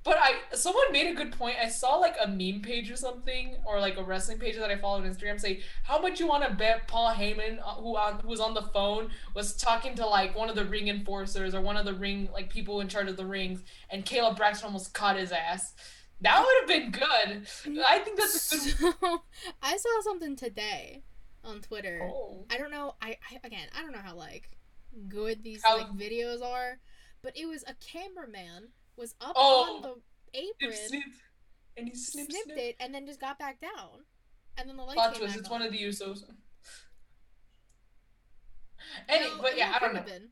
But I someone made a good point. I saw like a meme page or something, or like a wrestling page that I follow on Instagram say, "How much you want to bet Paul Heyman, uh, who on who was on the phone, was talking to like one of the ring enforcers or one of the ring like people in charge of the rings, and Kayla Braxton almost caught his ass." That would have been good. I think that's a good. So, I saw something today on Twitter. Oh. I don't know. I, I again, I don't know how like good these How- like videos are, but it was a cameraman was up Oh. on the apron, snip, and he snip, snipped snip. it, and then just got back down, and then the lights Plot came twist. back It's on. one of the Usos. Any, No, but yeah, I don't know. been.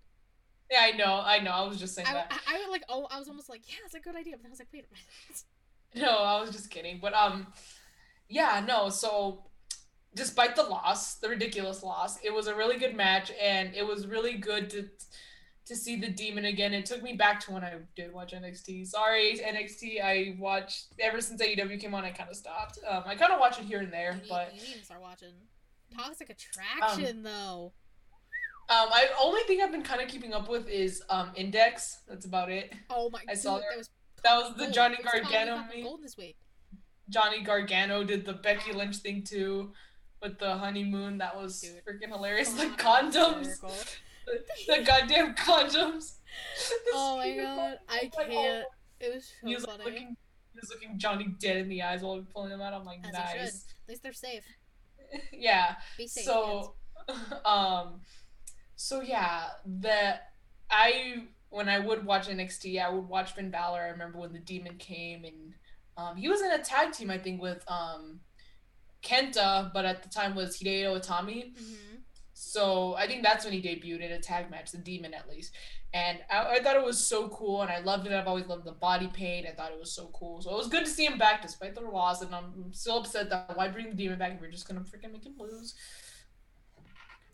Yeah, I know, I know. I was just saying I, that. I, I was like, oh, I was almost like, yeah, it's a good idea, but then I was like, wait a minute. No, I was just kidding. But um yeah, no, so despite the loss, the ridiculous loss, it was a really good match and it was really good to to see the demon again. It took me back to when I did watch NXT. Sorry, NXT, I watched ever since AEW came on I kinda stopped. Um I kinda watch it here and there, You but you need to start watching Toxic Attraction though. um I only thing I've been kinda keeping up with is um Index. That's about it. Oh my god. I dude, saw that was That was the gold. Johnny Gargano gold this week. Johnny Gargano did the Becky Lynch thing too with the honeymoon. That was Dude. freaking hilarious. The Fucking condoms. The, the goddamn condoms. The Oh my god, I can't. oh, It was He was so like funny. looking, he was looking Johnny dead in the eyes while pulling them out. I'm like, As nice. At least they're safe. yeah. Be safe. so, um, so yeah, the I when I would watch NXT, I would watch Finn Balor. I remember when the Demon came and um, he was in a tag team, I think, with um, Kenta, but at the time was Hideo Itami. Mm-hmm. So I think that's when he debuted in a tag match, the Demon at least. And I, I, thought it was so cool, and I loved it. I've always loved the body paint. I thought it was so cool. So it was good to see him back despite the loss. And I'm still upset that why bring the Demon back if you're just gonna freaking make him lose.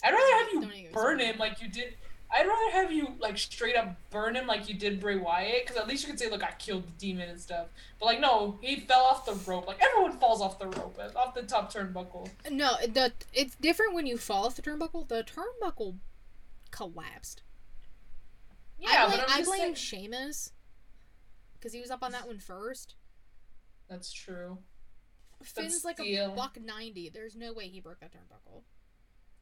I'd rather have you burn him like you did. I'd rather have you like straight up burn him like you did Bray Wyatt, because at least you could say, "Look, I killed the demon and stuff." But like, no, he fell off the rope. Like everyone falls off the rope, uh, off the top turnbuckle. No, the it's different when you fall off the turnbuckle. The turnbuckle collapsed. Yeah, I blame, but I'm I blame saying... Sheamus because he was up on that one first. That's true. Finn's like a buck ninety. There's no way he broke that turnbuckle.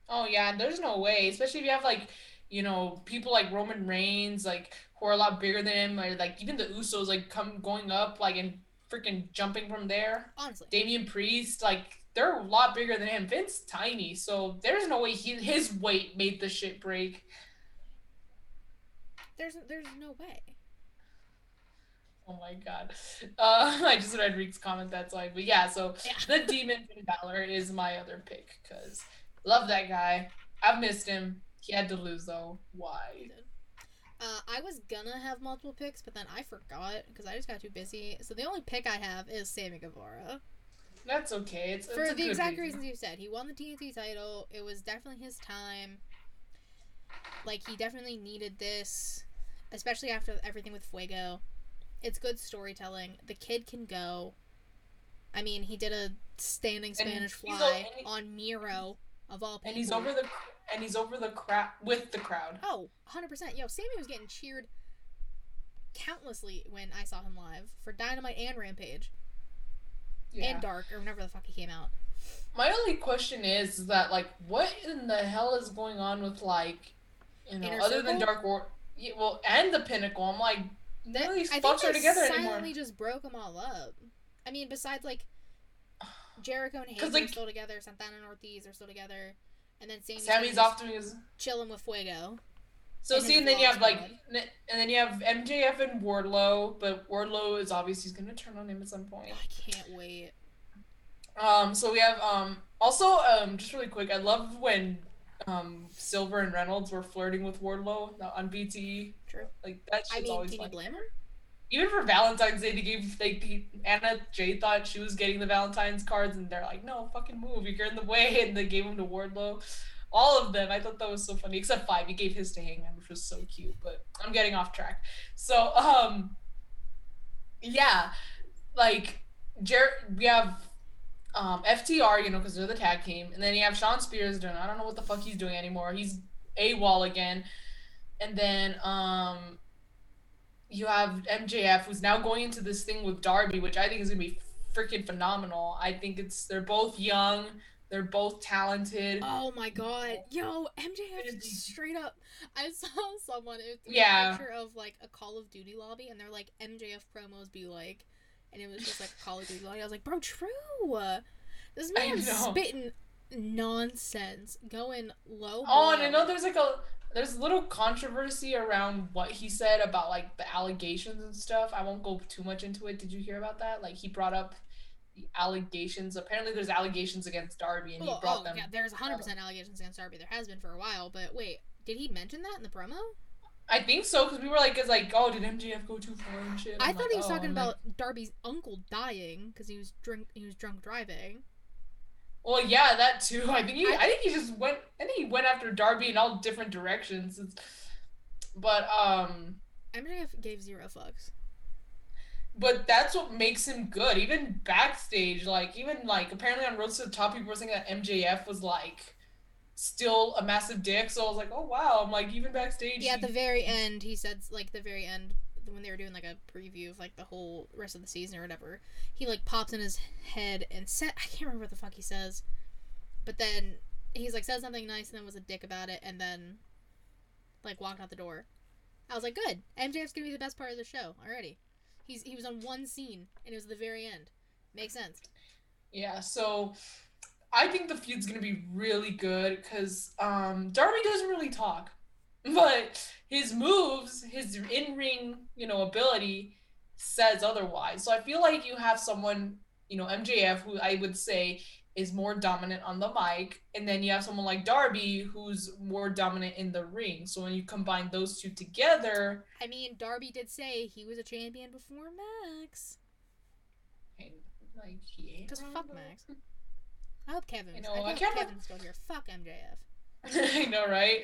Oh yeah, there's no way. Especially if you have like, you know, people like Roman Reigns, like who are a lot bigger than him, or like even the Usos, like come going up, like and freaking jumping from there. Honestly, Damian Priest, like they're a lot bigger than him. Vince tiny, so there's no way he his weight made the shit break. There's there's no way. Oh my god. Uh, I just read Reek's comment. That's why. But yeah, so yeah. the Demon Finn Balor is my other pick because Love that guy. I've missed him. He had to lose though. Why? Uh, I was gonna have multiple picks, but then I forgot because I just got too busy. So the only pick I have is Sammy Guevara. That's okay. It's, for it's the exact reason. reasons you said. He won the TNT title. It was definitely his time. Like he definitely needed this, especially after everything with Fuego. It's good storytelling. The kid can go. I mean, he did a standing Spanish fly on Miro of all people. And he's over the and he's over the crowd with the crowd. Oh, 100%. Yo, Sammy was getting cheered countlessly when I saw him live for Dynamite and Rampage. Yeah. And Dark or whenever the fuck he came out. My only question is that like what in the hell is going on with like you know Inner other Circle? than Dark War yeah, well and the Pinnacle. I'm like none of these fucks are together silently anymore. just broke them all up. I mean, besides like Jericho and Hager like, are still together. Santana and Ortiz are still together, and then Sammy's, Sammy's off doing his chilling with Fuego. So see, and then you have like, and then you have MJF and Wardlow, but Wardlow is obviously he's gonna turn on him at some point. I can't wait. Um, so we have um also um just really quick, I love when um Silver and Reynolds were flirting with Wardlow on BTE. True. Like that shit's I mean, always can fun. you blame her? Even for Valentine's Day, they gave like Anna Jay thought she was getting the Valentine's cards, and they're like, "No, fucking move! You're in the way," and they gave them to Wardlow. All of them, I thought that was so funny, except five. He gave his to Hangman, which was so cute. But I'm getting off track. So, um, yeah, like Jer- we have um FTR, you know, because they're the tag team, and then you have Shawn Spears doing. I don't know what the fuck he's doing anymore. He's AWOL again, and then um you have MJF who's now going into this thing with Darby, which I think is gonna be freaking phenomenal. I think it's they're both young, they're both talented. Oh my god, yo, MJF straight up. I saw someone it yeah. a picture of like a Call of Duty lobby, and they're like MJF promos be like, and it was just like Call of Duty lobby. I was like, bro, true. This man's spitting nonsense, going low. Oh, and I know there's like a there's a little controversy around what he said about like the allegations and stuff. I won't go too much into it. Did you hear about that? Like he brought up the allegations. Apparently, there's allegations against Darby, and he brought oh, them. Yeah, there's 100 percent allegations against Darby. There has been for a while, but wait, did he mention that in the promo? I think so because we were like, "It's like, oh, did MJF go too far and shit?" I'm i thought like, he was oh, talking about like... Darby's uncle dying because he was drink he was drunk driving. Well, yeah, that too. I think he, I, I think he just went, and he went after Darby in all different directions. It's, but um, MJF gave zero fucks. But that's what makes him good. Even backstage, like even like apparently on Road to the Top, people were saying that MJF was like still a massive dick. So I was like, oh wow. I'm like even backstage. Yeah, at the very end, he said like the very end when they were doing like a preview of like the whole rest of the season or whatever, he like pops in his head and said I can't remember what the fuck he says, but then he's like said something nice and then was a dick about it and then like walked out the door. I was like, good. MJF's gonna be the best part of the show already. He's he was on one scene and it was the very end. Makes sense. Yeah. So. I think the feud's gonna be really good because um, Darby doesn't really talk. but his moves, his in ring, you know, ability says otherwise. So I feel like you have someone, you know, MJF, who I would say is more dominant on the mic, and then you have someone like Darby who's more dominant in the ring. So when you combine those two together, I mean, Darby did say he was a champion before Max. and, like ain't. Because fuck Max. I hope Kevin. I I, know, I hope can't- Kevin's still here. Fuck MJF. I know, right?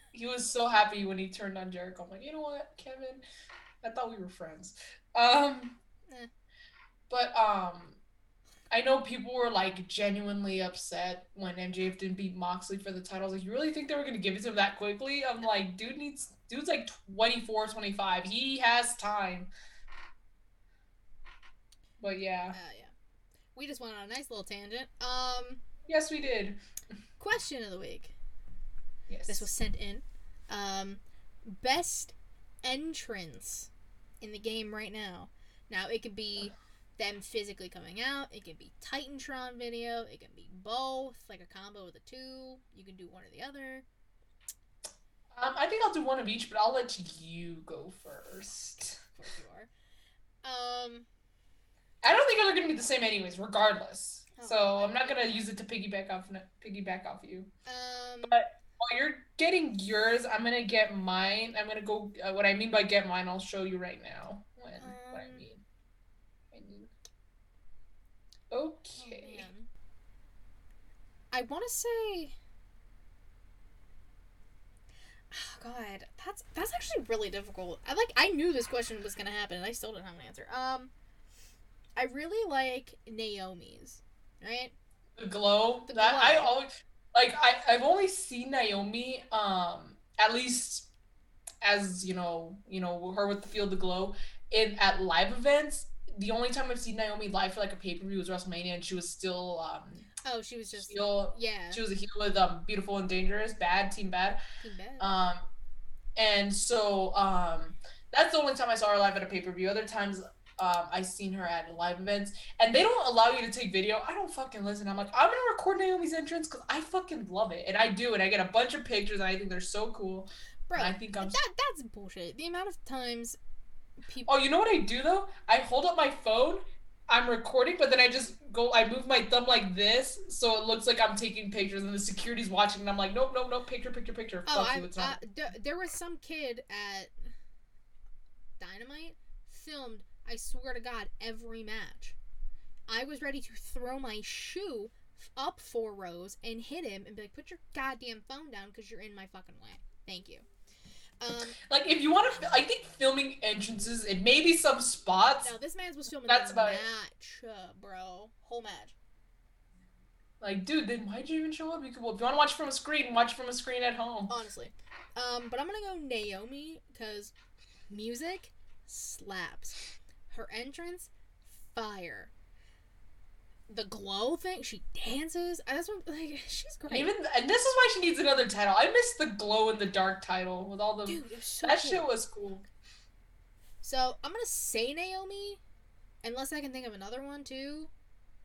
he was so happy when he turned on Jericho. I'm like, you know what, Kevin? I thought we were friends. Um, Eh. but um, I know people were like genuinely upset when MJF didn't beat Moxley for the title. I was like, you really think they were gonna give it to him that quickly? I'm like, dude needs, dude's like 24, 25. He has time. But yeah, Uh, yeah. We just went on a nice little tangent. Um, yes, we did. question of the week. Yes. This was sent in. Um, best entrance in the game right now. Now it could be them physically coming out. It could be Titantron video. It can be both, like a combo of the two. You can do one or the other. Um, I think I'll do one of each, but I'll let you go first. Of course you are. Um, I don't think they're gonna be the same anyways, regardless. Oh, so. I'm not gonna use it to piggyback off piggyback off you. um, While you're getting yours, I'm gonna get mine. I'm gonna go. Uh, what I mean by get mine, I'll show you right now. When what I Um, mean. I mean. oh, Okay. man. I want to say. Oh, God, that's that's actually really difficult. I like. I knew this question was gonna happen, and I still didn't have an answer. Um, I really like Naomi's, right? the glow. The that I glow. always like. I I've only seen Naomi. Um, at least as you know, you know her with the feel the glow in at live events. The only time I've seen Naomi live for like a pay per view was WrestleMania, and she was still um Oh, she was just heel. yeah. She was a heel with um beautiful and dangerous, bad team bad. Team Bad. Um, and so um, that's the only time I saw her live at a pay per view. Other times, um, I seen her at live events, and they don't allow you to take video. I don't fucking listen. I'm like, I'm gonna record Naomi's entrance because I fucking love it, and I do, and I get a bunch of pictures, and I think they're so cool. Bro, I think I'm. that that's bullshit. The amount of times people. Oh, you know what I do though? I hold up my phone. I'm recording, but then I just go. I move my thumb like this, so it looks like I'm taking pictures, and the security's watching, and I'm like, nope, nope, nope, picture, picture, picture. Oh, Fuck I, you, it's not. uh, th- there was some kid at Dynamite filmed. I swear to God, every match. I was ready to throw my shoe up four rows and hit him and be like, "Put your goddamn phone down because you're in my fucking way." Thank you. Um, Like if you want to, I think filming entrances and maybe some spots. now this man's was filming That's about it. match, uh, bro. Whole match. Like, dude, then why'd you even show up? You could, well, if you want to watch from a screen, watch from a screen at home. honestly. Um, but I'm gonna go Naomi because music slaps. Her entrance, fire. The glow thing, she dances. I just want like she's great. even and this is why she needs another title. I miss the glow in the dark title with all the Dude, so that cool. shit was cool. So I'm gonna say Naomi, unless I can think of another one too.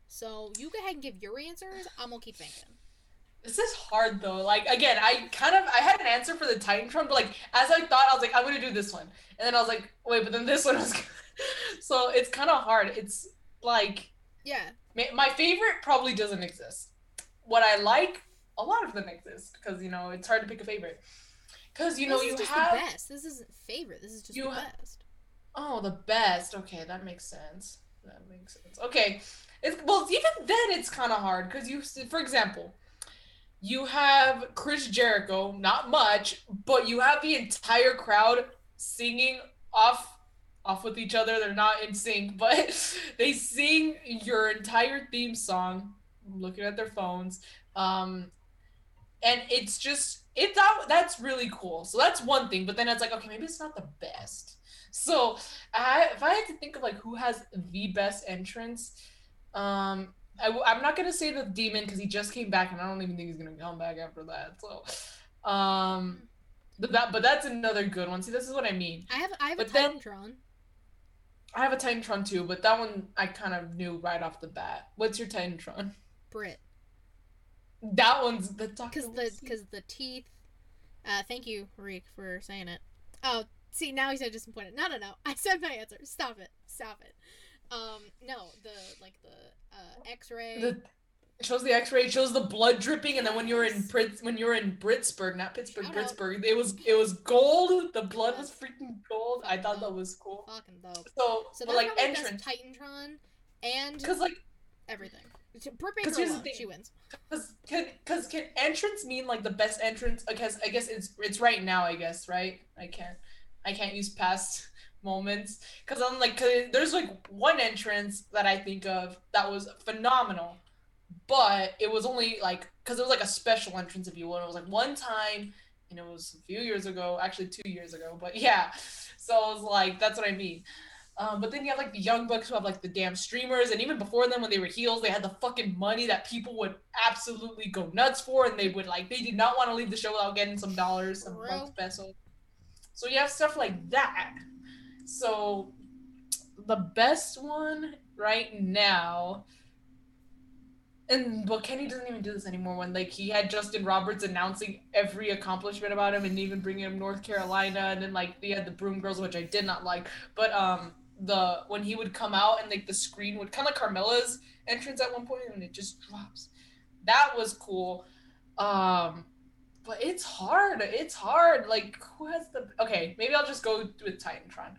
So you go ahead and give your answers. I'm gonna keep thinking. This is hard though. Like again, I kind of I had an answer for the Titantron, but like as I thought, I was like, I'm gonna do this one, and then I was like, wait, but then this one was. so it's kind of hard. It's like Yeah. my favorite probably doesn't exist. What I like, a lot of them exist because you know it's hard to pick a favorite. Because you know this you have the best. This isn't favorite. This is just You the ha- best. Oh, the best. Okay, that makes sense. That makes sense. Okay, it's well, even then it's kind of hard because you, for example, you have Chris Jericho, not much, but you have the entire crowd singing off, off with each other. They're not in sync, but they sing your entire theme song, looking at their phones. Um, and it's just it that that's really cool. So that's one thing. But then it's like, okay, maybe it's not the best. So I, if I had to think of like who has the best entrance, um, I, am not gonna say the demon because he just came back and I don't even think he's gonna come back after that. So, um, but that but that's another good one. See, this is what I mean. I have I have But a then- Titantron. I have a Titantron too, but that one I kind of knew right off the bat. What's your Titantron? Britt. That one's the Because the because the teeth. Uh, thank you, Reek, for saying it. Oh, see now he's said disappointed. No, no, no. I said my answer. Stop it. Stop it. Um, no, the like the uh, X-ray. the It shows the X-ray. It shows the blood dripping, and then when you were in Prince, when you were in Pittsburgh, not Pittsburgh, Shout out. Pittsburgh, it was it was gold. The blood was freaking gold. I thought that was cool. Fucking dope. So, So but like entrance, Titantron and because like everything. Brooke 'Cause Baker here's the thing. she wins. Cause can cause can entrance mean like the best entrance? Because I guess it's it's right now. I guess right. I can't I can't use past moments because I'm like 'cause there's like one entrance that I think of that was phenomenal, but it was only like because it was like a special entrance if you will. It was like one time and it was a few years ago, actually two years ago. But yeah, so it was like that's what I mean. Um, but then you have like the young bucks who have like the damn streamers, and even before them, when they were heels, they had the fucking money that people would absolutely go nuts for, and they would like they did not want to leave the show without getting some dollars, some bucks pesos. So you have stuff like that. So the best one right now, and but Kenny doesn't even do this anymore. When like he had Justin Roberts announcing every accomplishment about him, and even bringing him North Carolina, and then like they had the Broom Girls, which I did not like. But um, the when he would come out and like the screen would kind of like Carmella's entrance at one point, and it just drops. That was cool. Um, but it's hard. It's hard. Like who has the okay? Maybe I'll just go with Titantron.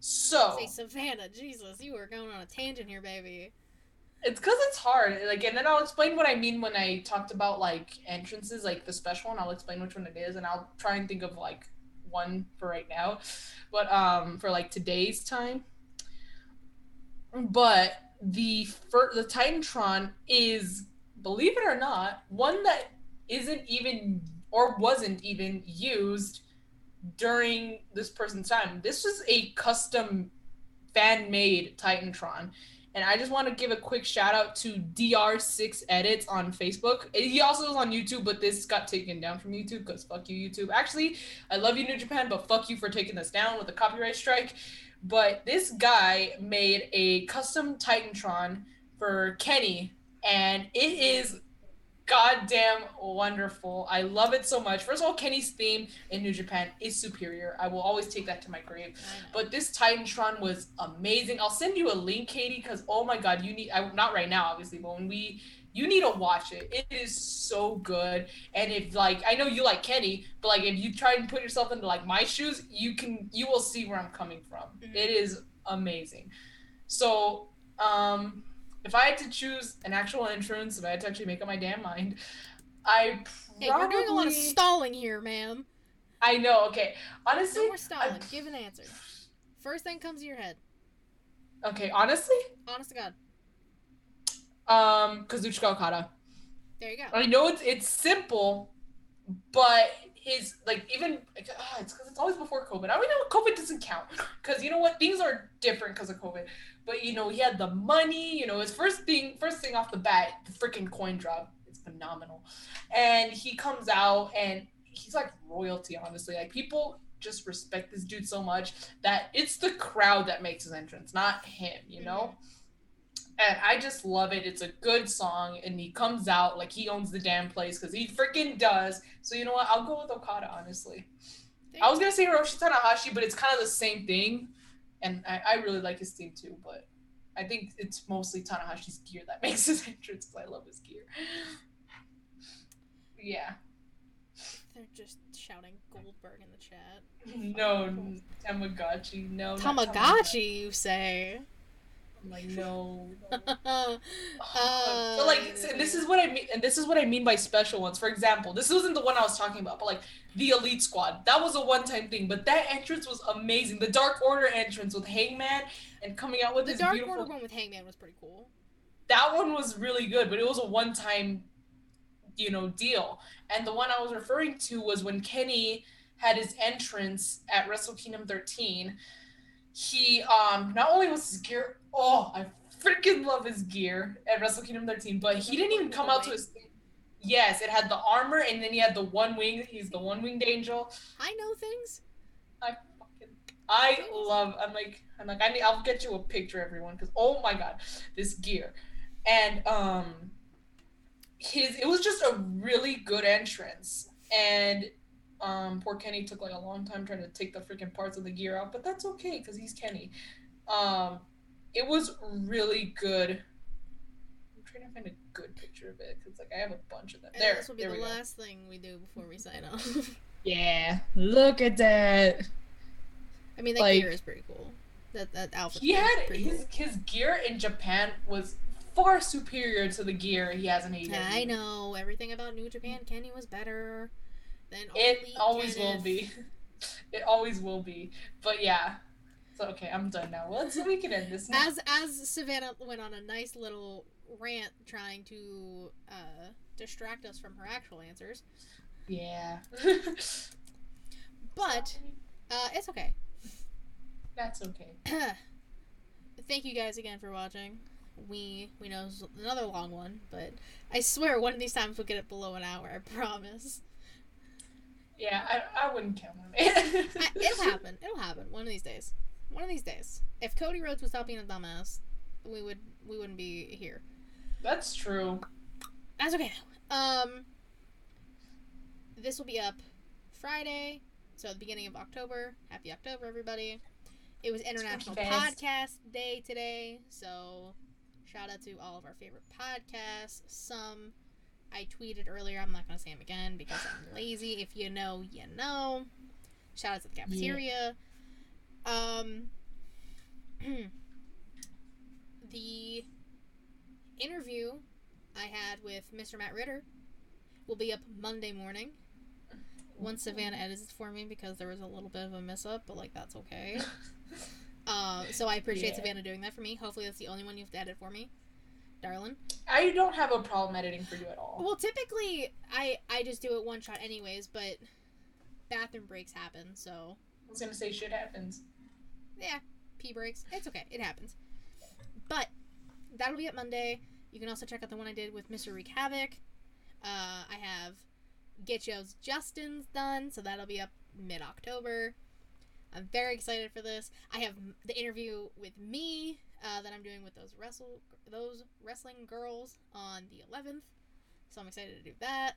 So Say Savannah, Jesus, you were going on a tangent here, baby. It's because it's hard. Like, and then I'll explain what I mean when I talked about like entrances, like the special one. I'll explain which one it is, and I'll try and think of like one for right now, but um, for like today's time. But the fir- the Titantron is, believe it or not, one that isn't even or wasn't even used during this person's time. This was a custom fan made Titantron. And I just want to give a quick shout out to DR6 Edits on Facebook. He also is on YouTube, but this got taken down from YouTube because fuck you, YouTube. Actually, I love you, New Japan, but fuck you for taking this down with a copyright strike. But this guy made a custom Titantron for Kenny, and it is goddamn wonderful. I love it so much. First of all, Kenny's theme in New Japan is superior. I will always take that to my grave. But this Titantron was amazing. I'll send you a link, Katie, because oh my god, you need I not right now, obviously, but when we you need to watch it. It is so good. And if like I know you like Kenny, but like if you try and put yourself into like my shoes, you can you will see where I'm coming from. Mhm. It is amazing. So um if I had to choose an actual entrance, if I had to actually make up my damn mind, I Hey, we're doing a lot of stalling here, ma'am. I know, okay. Honestly, No more stalling. I- Give an answer. First thing comes to your head. okay, honestly, Honest to God. um Kazuchika Okada. There you go. I know it's it's simple, but his like even ah, it's because it's always before COVID. I mean, know COVID doesn't count because you know what things are different because of COVID. But you know he had the money. You know his first thing first thing off the bat, the freaking coin drop is phenomenal, and he comes out and he's like royalty. Honestly, like people just respect this dude so much that it's the crowd that makes his entrance, not him. You know and I just love it. It's a good song, and he comes out like he owns the damn place because he freaking does. So you know what? I'll go with Okada. Honestly, There I was gonna say Hiroshi Tanahashi, but it's kind of the same thing, and I, I really like his theme too. But I think it's mostly Tanahashi's gear that makes his entrance because I love his gear. Yeah. They're just shouting Goldberg in the chat. No, Tamagotchi. No. Tamagotchi, you say? I'm like no. no. uh, so like so this is what I mean and this is what I mean by special ones. For example, this wasn't the one I was talking about, but like the Elite Squad. That was a one-time thing, but that entrance was amazing. The Dark Order entrance with Hangman and coming out with the this Dark beautiful Order one with Hangman was pretty cool. that one was really good, but it was a one-time you know deal. And the one I was referring to was when Kenny had his entrance at Wrestle Kingdom 13. He um not only was his gear oh I freaking love his gear at Wrestle Kingdom 13, but he didn't even come out to his Yes, it had the armor and then he had the one wing. He's the one winged angel. I know things. I fucking I love. I'm like I'm like I need. I'll get you a picture, everyone, because oh my god, this gear, and um, his it was just a really good entrance, and um, poor Kenny took like a long time trying to take the freaking parts of the gear out, but that's okay because he's Kenny. Um, it was really good. I'm trying to find a good picture of it because like I have a bunch of them. And there, this will be the we go. last thing we do before we sign off. Yeah, look at that. I mean, that Like- gear is pretty cool. That that outfit. He had his his gear in Japan was far superior to the gear he has in AEW. I know everything about New Japan. Kenny was better than It always will be. It always will be. But yeah. So okay, I'm done now. Let's we can end this now. As as Savannah went on a nice little rant trying to uh, distract us from her actual answers, yeah. but uh, it's okay. that's okay. Thank you guys again for watching. We we know it's another long one, but I swear one of these times we'll get it below an hour. I promise. Yeah, I, I wouldn't count on it. It'll happen. It'll happen one of these days. One of these days. If Cody Rhodes was stop being a dumbass, we would we wouldn't be here. That's true. That's okay. Um, this will be up Friday, so the beginning of October. Happy October, everybody! It was International Podcast Day today, so shout out to all of our favorite podcasts. Some I tweeted earlier. I'm not gonna say them again because I'm lazy. If you know, you know. Shout out to the cafeteria. Um, the interview I had with Mr. Matt Ritter will be up Monday morning. Once Savannah edits it for me because there was a little bit of a mess up, but like that's okay. Um, so I appreciate Yeah. Savannah doing that for me. Hopefully that's the only one you have to edit for me, darling. I don't have a problem editing for you at all. Well, typically I I just do it one shot anyways, but bathroom breaks happen, so I was gonna say shit happens. yeah, pee breaks. It's okay. It happens. But that'll be up Monday. You can also check out the one I did with Mr. Wreak Havoc. Uh, I have Get Yo's Justin's done, so that'll be up mid October. I'm very excited for this. I have the interview with me uh, that I'm doing with those wrestle those wrestling girls on the 11th, so I'm excited to do that.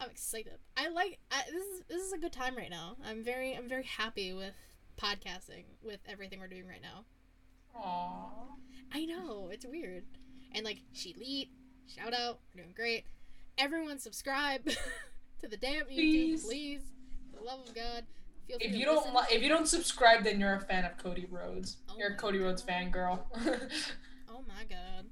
I'm excited. I like I, this is this is a good time right now. I'm very I'm very happy with podcasting with everything we're doing right now. Aww. I know it's weird, and like she lead shout out, we're doing great. Everyone subscribe to the damn YouTube, Please. please. For the love of God, feel If you don't li- if you don't subscribe, then you're a fan of Cody Rhodes. Oh you're a my Cody Rhodes God. fan girl. oh my God,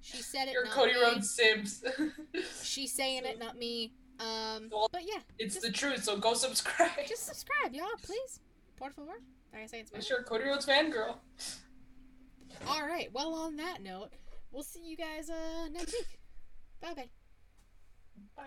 she said it. you're Cody me. Rhodes Sims. She's saying it, not me. Um, Well, but yeah, it's just, the truth, so go subscribe. just subscribe, y'all, please. Por favor. Like I say in Make sure Cody Rhodes fan girl. All right. Well, on that note, we'll see you guys uh next week. Bye bye. Bye.